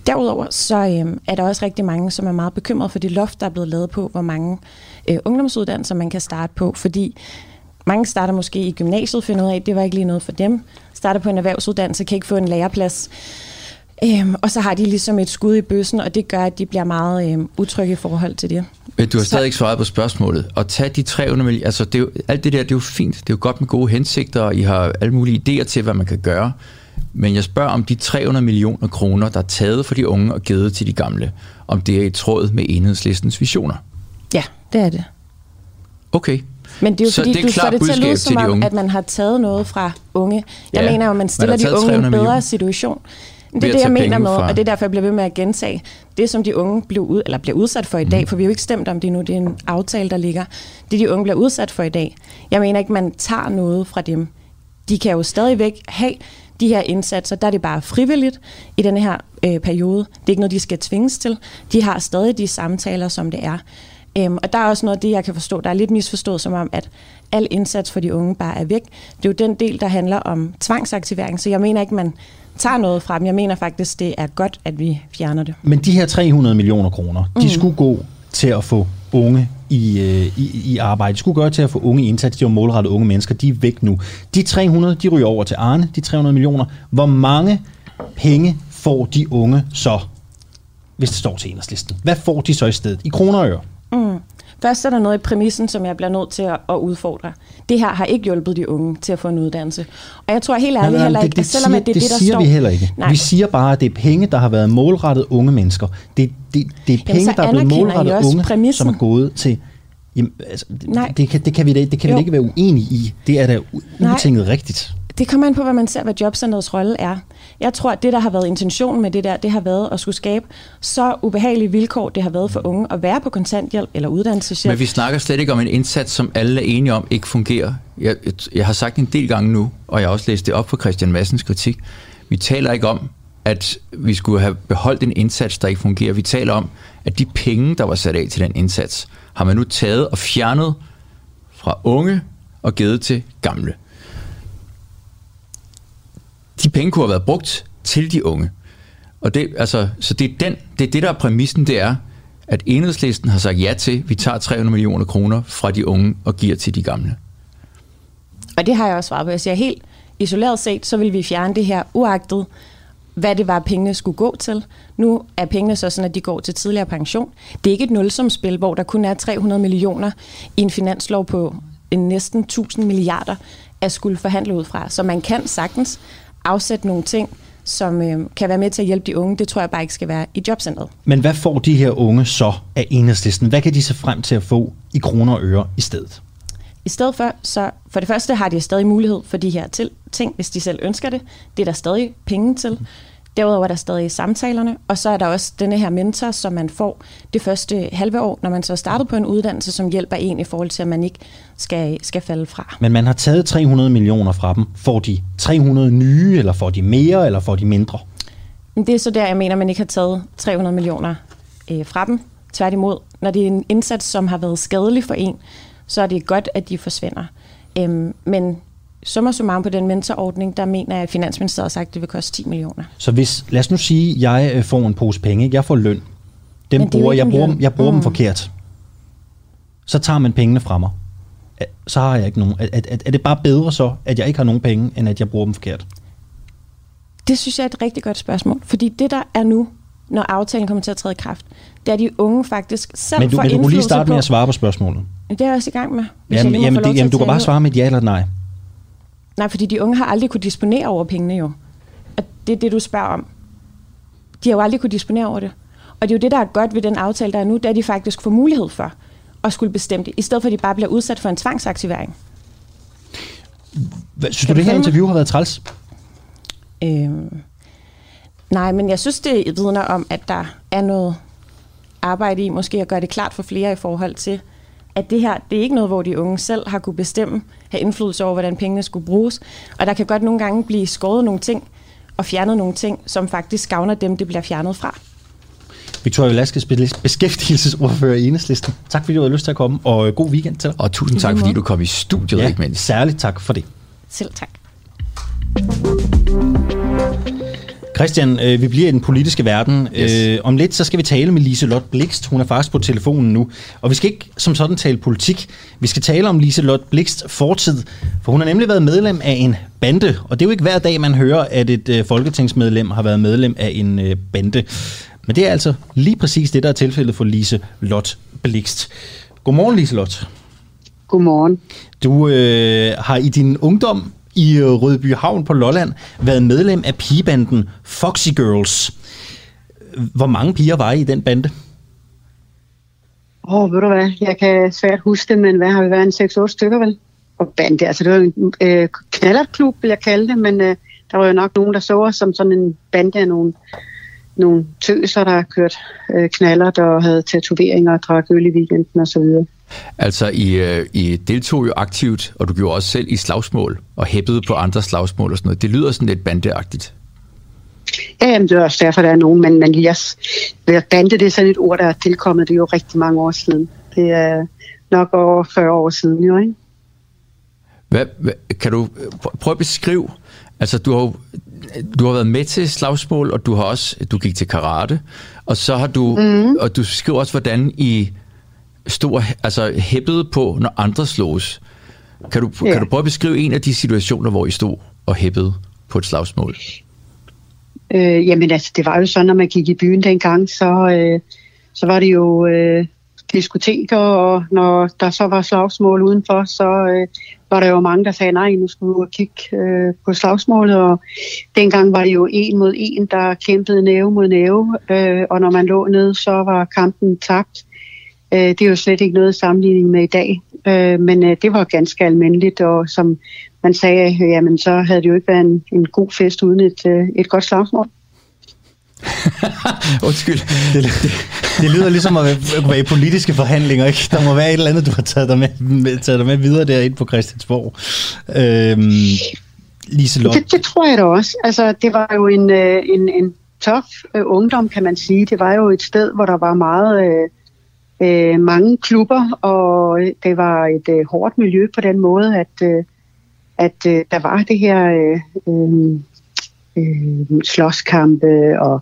Derudover så øh, er der også rigtig mange, som er meget bekymrede for det loft, der er blevet lavet på, hvor mange øh, ungdomsuddannelser man kan starte på, fordi mange starter måske i gymnasiet, finder ud af, at det var ikke lige noget for dem. Starter på en erhvervsuddannelse, kan ikke få en læreplads. Øhm, og så har de ligesom et skud i bøssen, og det gør, at de bliver meget øhm, utrygge i forhold til det. Men du har Så- stadig ikke svaret på spørgsmålet. Og tage de 300 millioner, altså det er jo, alt det der, det er jo fint. Det er jo godt med gode hensigter, og I har alle mulige idéer til, hvad man kan gøre. Men jeg spørger om de 300 millioner kroner, der er taget for de unge og givet til de gamle, om det er i tråd med enhedslistens visioner. Ja, det er det. Okay. Men det er jo Så fordi, det er du får det til at lyde som om, at man har taget noget fra unge. Jeg Ja, mener jo, at man man stiller har de unge i en 300 bedre situation. Det er det, jeg mener med, fra- og det er derfor, jeg bliver ved med at gentage. Det, som de unge blev, ud, eller bliver udsat for i dag, for vi har jo ikke stemt om det nu, det er en aftale, der ligger. Det, de unge bliver udsat for i dag. Jeg mener ikke, man tager noget fra dem. De kan jo stadigvæk have de her indsatser, der er det bare frivilligt i den her øh, periode. Det er ikke noget, de skal tvinges til. De har stadig de samtaler, som det er. Øhm, og der er også noget af det, jeg kan forstå, der er lidt misforstået som om, at al indsats for de unge bare er væk. Det er jo den del, der handler om tvangsaktivering, så jeg mener ikke, man tager noget fra dem. Jeg mener faktisk, det er godt, at vi fjerner det. Men de her 300 millioner kroner, de skulle gå til at få unge i, øh, i, i arbejde. De skulle gøre til at få unge indsats. De var målrettet unge mennesker. De er væk nu. De 300, de ryger over til Arne, de 300 millioner. Hvor mange penge får de unge så, hvis det står til enhedslisten? Hvad får de så i stedet? I kroner og øre? Først er der noget i præmissen, som jeg bliver nødt til at, at udfordre. Det her har ikke hjulpet de unge til at få en uddannelse. Og jeg tror helt ærligt heller ikke, det, at selvom siger, det er det, det, der siger står... vi heller ikke. Nej. Vi siger bare, at det er penge, der har været målrettet unge mennesker. Det, det, det er penge, så der er blevet målrettet unge, præmissen. som er gået til Jamen, altså, Nej. Det, kan, det kan vi, det kan vi ikke være uenige i. Det er da ubetinget rigtigt. Det kommer an på, hvad man ser, hvad jobcenterets rolle er. Jeg tror, at det, der har været intentionen med det der, det har været at skulle skabe så ubehagelige vilkår, det har været for unge at være på kontanthjælp eller uddannelseshjælp. Men vi snakker slet ikke om en indsats, som alle er enige om ikke fungerer. Jeg, jeg har sagt en del gange nu, og jeg har også læst det op på Christian Massens kritik. Vi taler ikke om, at vi skulle have beholdt en indsats, der ikke fungerer. Vi taler om, at de penge, der var sat af til den indsats, har man nu taget og fjernet fra unge og givet til gamle. De penge kunne have været brugt til de unge. Og det, altså, så det er, den, det er det, der er præmissen, det er, at enhedslisten har sagt ja til, at vi tager 300 millioner kroner fra de unge og giver til de gamle. Og det har jeg også svaret på. Jeg siger helt isoleret set, så vil vi fjerne det her uagtet, hvad det var, pengene skulle gå til. Nu er pengene så sådan, at de går til tidligere pension. Det er ikke et nulsumspil, hvor der kun er 300 millioner i en finanslov på en næsten 1000 milliarder at skulle forhandle ud fra. Så man kan sagtens afsætte nogle ting, som øh, kan være med til at hjælpe de unge. Det tror jeg bare ikke skal være i jobcentret. Men hvad får de her unge så af enhedslisten? Hvad kan de se frem til at få i kroner og øre i stedet? I stedet for, så for det første har de stadig mulighed for de her til, ting, hvis de selv ønsker det. Det er der stadig penge til. Derudover er der stadig samtalerne, og så er der også denne her mentor, som man får det første halve år, når man så er startet på en uddannelse, som hjælper en i forhold til, at man ikke skal, skal falde fra. Men man har taget 300 millioner fra dem. Får de 300 nye, eller får de mere, eller får de mindre? Det er så der, jeg mener, man ikke har taget 300 millioner øh, fra dem. Tværtimod, når det er en indsats, som har været skadelig for en, så er det godt, at de forsvinder. Øhm, men summa summarum på den mentorordning, der mener jeg, at Finansministeriet har sagt, at det vil koste 10 millioner. Så hvis, lad os nu sige, at jeg øh, får en pose penge, jeg får løn, dem bruger, jeg bruger, jeg bruger mm. dem forkert, så tager man pengene fra mig. Så har jeg ikke nogen. Er, er, er det bare bedre så, at jeg ikke har nogen penge, end at jeg bruger dem forkert? Det synes jeg er et rigtig godt spørgsmål. Fordi det, der er nu, når aftalen kommer til at træde i kraft, det er, de unge faktisk selv men du, får Men du kunne lige starte på, med at svare på spørgsmålet. Det er jeg også i gang med. Jamen, jamen, det, jamen du kan bare svare med et ja eller et nej. Nej, fordi de unge har aldrig kunne disponere over pengene jo. Og det er det, du spørger om. De har jo aldrig kunne disponere over det. Og det er jo det, der er godt ved den aftale, der er nu, det er, at de faktisk får mulighed for at skulle bestemme det, i stedet for at de bare bliver udsat for en tvangsaktivering. Hvad, synes du, det her interview har været træls? Øhm, nej, men jeg synes, det vidner om, at der er noget arbejde i, måske at gøre det klart for flere i forhold til, at det her, det er ikke noget, hvor de unge selv har kunne bestemme, have indflydelse over, hvordan pengene skulle bruges. Og der kan godt nogle gange blive skåret nogle ting og fjernet nogle ting, som faktisk gavner dem, det bliver fjernet fra. Victoria Velasquez, beskæftigelsesordfører i Enhedslisten. Tak fordi du havde lyst til at komme, og øh, god weekend til dig. Og tusind tak, fordi du kom i studiet, ja, ikke mindst. særligt tak for det. Selv tak. Christian, øh, vi bliver i den politiske verden. Yes. Øh, om lidt så skal vi tale med Lise Lot Blikst. Hun er faktisk på telefonen nu. Og vi skal ikke som sådan tale politik. Vi skal tale om Lise Lot Blikst fortid. For hun har nemlig været medlem af en bande. Og det er jo ikke hver dag, man hører, at et øh, folketingsmedlem har været medlem af en øh, bande. Men det er altså lige præcis det, der er tilfældet for Lise Lot Blikst. Godmorgen, Lise Lot. Godmorgen. Du øh, har i din ungdom i øh, Rødby Havn på Lolland været medlem af pigebanden Foxy Girls. Hvor mange piger var I i den bande? Åh, oh, ved du hvad, jeg kan svært huske det, men hvad har vi været en 6-8 stykker vel? Og bande, altså det var en øh, knallertklub, vil jeg kalde det, men øh, der var jo nok nogen, der så os som sådan en bande af nogle, nogle tøser, der kørt øh, knaller, der havde tatoveringer og drak øl i weekenden og så videre. Altså, I, øh, I deltog jo aktivt, og du gjorde også selv i slagsmål, og hæppede på andre slagsmål og sådan noget. Det lyder sådan lidt bandeagtigt. Ja, jamen, det er også derfor, der er nogen, men, men yes, bande, det er sådan et ord, der er tilkommet, det er jo rigtig mange år siden. Det er nok over 40 år siden, jo, ikke? Hvad, hvad, kan du prøve at beskrive, altså du har, du har været med til slagsmål, og du har også, du gik til karate, og så har du, mm. og du skriver også, hvordan I stod altså hæppede på, når andre slås. Kan du, ja. kan du prøve at beskrive en af de situationer, hvor I stod og hæppede på et slagsmål? Øh, jamen altså, det var jo sådan, når man gik i byen dengang, så, øh, så var det jo øh, diskoteker, og når der så var slagsmål udenfor, så øh, var der jo mange, der sagde, nej, nu skulle og kigge øh, på slagsmålet, og dengang var det jo en mod en, der kæmpede næve mod næve, øh, og når man lå ned, så var kampen tabt. Øh, det er jo slet ikke noget sammenligning med i dag, øh, men øh, det var ganske almindeligt, og som man sagde, jamen så havde det jo ikke været en, en god fest uden et, øh, et godt slagsmål. Undskyld. Det, det, det lyder ligesom at være, i politiske forhandlinger, ikke? Der må være et eller andet, du har taget dig med, med, taget dig med videre derinde på Christiansborg. Øhm, Liselotte. Det, det tror jeg da også. Altså, det var jo en, øh, en, en tof øh, ungdom, kan man sige. Det var jo et sted, hvor der var meget øh, øh, mange klubber, og det var et øh, hårdt miljø på den måde, at, øh, at øh, der var det her øh, øh, øh, slåskampe og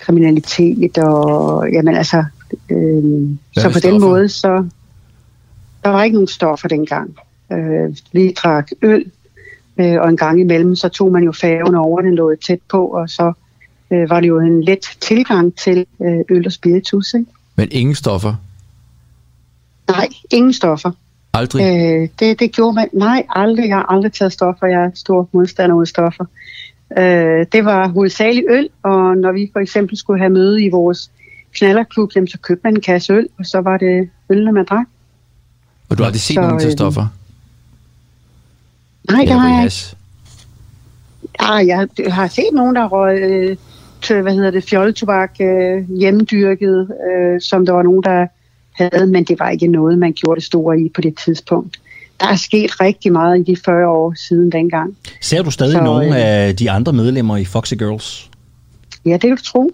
kriminalitet, og jamen altså, øh, så på den måde, så der var ikke nogen stoffer dengang. Øh, vi drak øl, øh, og en gang imellem, så tog man jo færgen over, den lå tæt på, og så øh, var det jo en let tilgang til øh, øl og spiritus. Ikke? Men ingen stoffer? Nej, ingen stoffer. Aldrig? Øh, det, det gjorde man. Nej, aldrig. Jeg har aldrig taget stoffer. Jeg er stor modstander af stoffer. Øh, det var hovedsageligt øl, og når vi for eksempel skulle have møde i vores knallerklub, så købte man en kasse øl, og så var det øl, når man drak. Og du har aldrig set så, nogen til øh, stoffer? Nej, det har jeg ikke. Ah, jeg har set nogen, der røg øh, til, hvad hedder det, fjolletobak øh, hjemmedyrket, øh, som der var nogen, der havde, men det var ikke noget, man gjorde det store i på det tidspunkt. Der er sket rigtig meget i de 40 år siden dengang. Ser du stadig Så, nogle øh, af de andre medlemmer i Foxy Girls? Ja, det vil du tro.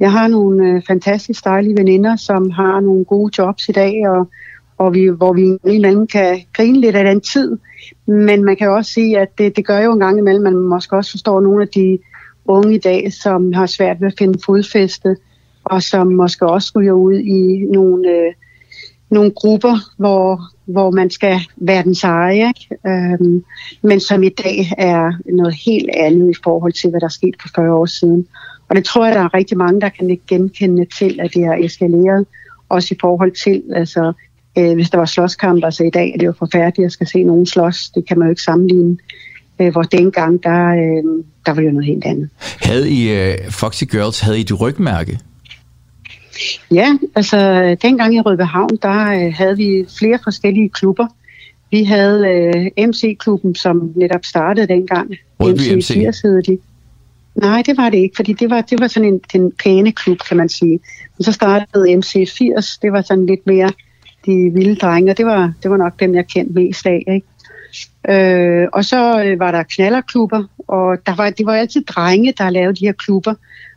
Jeg har nogle øh, fantastisk dejlige veninder, som har nogle gode jobs i dag, og, og vi, hvor vi imellem kan grine lidt af den tid. Men man kan også sige, at det, det gør jo en gang imellem, man måske også forstår nogle af de unge i dag, som har svært ved at finde fodfæste, og som måske også ryger ud i nogle, øh, nogle grupper, hvor, hvor man skal være den seje, ikke? Øhm, men som i dag er noget helt andet i forhold til, hvad der er sket for 40 år siden. Og det tror jeg, der er rigtig mange, der kan genkende til, at det har eskaleret, også i forhold til, altså, øh, hvis der var slåskamp, altså i dag er det jo forfærdeligt at skal se nogen slås, det kan man jo ikke sammenligne øh, hvor dengang, der, øh, der var jo noget helt andet. Havde I, uh, Foxy Girls, havde I et rygmærke? Ja, altså dengang i Rødbehavn, der øh, havde vi flere forskellige klubber. Vi havde øh, MC-klubben, som netop startede dengang. Rødby MC? MC. 80 hed de. Nej, det var det ikke, fordi det var, det var sådan en, en pæne klub, kan man sige. Men så startede MC80, det var sådan lidt mere de vilde drenge, og det var, det var nok dem, jeg kendte mest af. Ikke? Øh, og så øh, var der knallerklubber, og der var, det var altid drenge, der lavede de her klubber.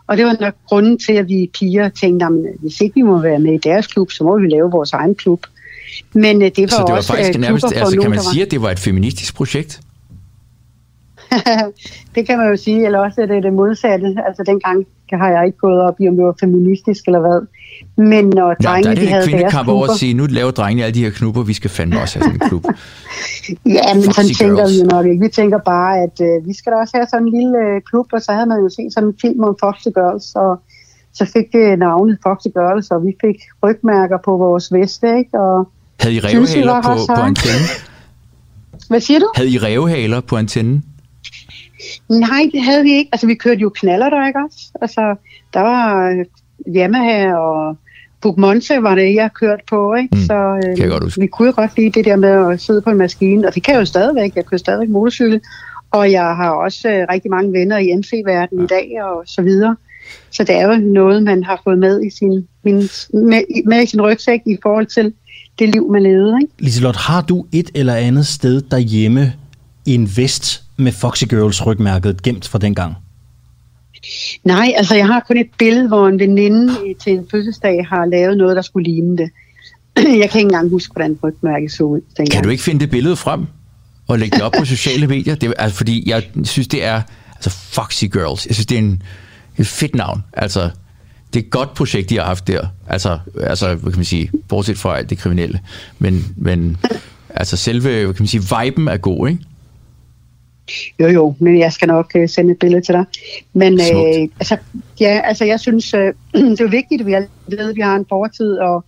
Og det var nok grunden til, at vi piger tænkte, at hvis ikke vi må være med i deres klub, så må vi lave vores egen klub. Men øh, det var, så det var også faktisk øh, nærmest, altså, kan man sige, at det var et feministisk projekt? det kan man jo sige, eller også er det det modsatte. Altså dengang har jeg ikke gået op i, om det var feministisk eller hvad. Men når drengene, Nå, der er det de havde kvindekamp over at sige, nu laver drengene alle de her knupper, vi skal fandme også have sådan en klub. ja, men sådan tænker girls. vi jo nok ikke. Vi tænker bare, at øh, vi skal da også have sådan en lille øh, klub, og så havde man jo set sådan en film om Foxy Girls, og så fik det navnet Foxy Girls, og vi fik rygmærker på vores veste, ikke? Og havde I revhaler på, på antennen? Hvad siger du? Havde I revhaler på antennen? Nej, det havde vi ikke. Altså, vi kørte jo knaller der, ikke også? Altså, der var Yamaha og Bugmonte var det, jeg kørte på, ikke? Mm, så øh, kan godt vi kunne jo godt lide det der med at sidde på en maskine, og det kan jeg jo stadigvæk. Jeg kører stadigvæk motorcykel, og jeg har også øh, rigtig mange venner i MC-verdenen ja. i dag, og så videre. Så det er jo noget, man har fået med i sin, min, med, med i sin rygsæk i forhold til det liv, man levede. Ikke? Liselot, har du et eller andet sted derhjemme en vest med Foxy Girls rygmærket gemt fra dengang? Nej, altså jeg har kun et billede, hvor en veninde til en fødselsdag har lavet noget, der skulle ligne det. Jeg kan ikke engang huske, hvordan rygmærket så ud. Dengang. Kan du ikke finde det billede frem og lægge det op på sociale medier? Det, altså, fordi jeg synes, det er altså Foxy Girls. Jeg synes, det er en, et fedt navn. Altså, det er et godt projekt, de har haft der. Altså, altså hvad kan man sige, bortset fra alt det kriminelle. Men, men altså selve, hvad kan man sige, viben er god, ikke? Jo, jo, men jeg skal nok uh, sende et billede til dig. Men uh, altså, ja, altså, jeg synes, uh, det er vigtigt, at vi ved, at vi har en fortid, og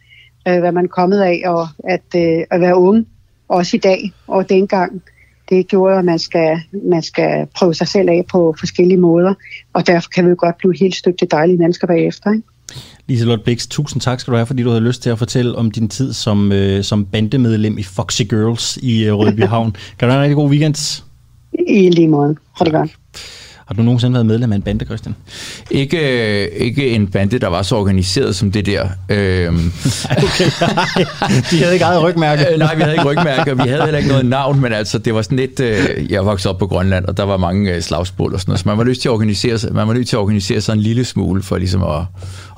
uh, hvad man er kommet af, og at, uh, at være ung, også i dag og dengang. Det gjorde, at man skal, man skal prøve sig selv af på forskellige måder, og derfor kan vi jo godt blive helt stykke til dejlige mennesker bagefter. Ikke? Liselotte Blix, tusind tak skal du have, fordi du havde lyst til at fortælle om din tid som, øh, som bandemedlem i Foxy Girls i øh, Rødby Havn. kan du have en rigtig god weekend? I lige måde. Ha' det godt. Har du nogensinde været medlem af en bande, Christian? Ikke, ikke en bande, der var så organiseret som det der. Øhm. okay, de havde ikke eget rygmærke. Øh, nej, vi havde ikke rygmærke, og vi havde heller ikke noget navn, men altså, det var sådan lidt... Øh, jeg voksede op på Grønland, og der var mange øh, slagsbål og sådan noget, så man var nødt til at organisere sig, man var nødt til at organisere sig en lille smule for ligesom at,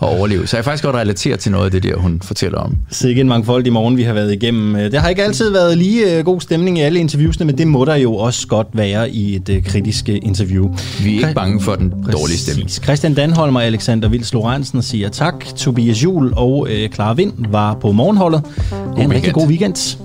at overleve. Så jeg faktisk godt relatere til noget af det der, hun fortæller om. Sikke en mangfold i morgen, vi har været igennem. Det har ikke altid været lige god stemning i alle interviewsene, men det må der jo også godt være i et kritisk interview. Vi er ikke bange for den Præcis. dårlige stemning. Christian Danholm og Alexander Vils Lorentzen siger tak. Tobias Jul og øh, Clara Vind var på morgenholdet. God en weekend. rigtig god weekend.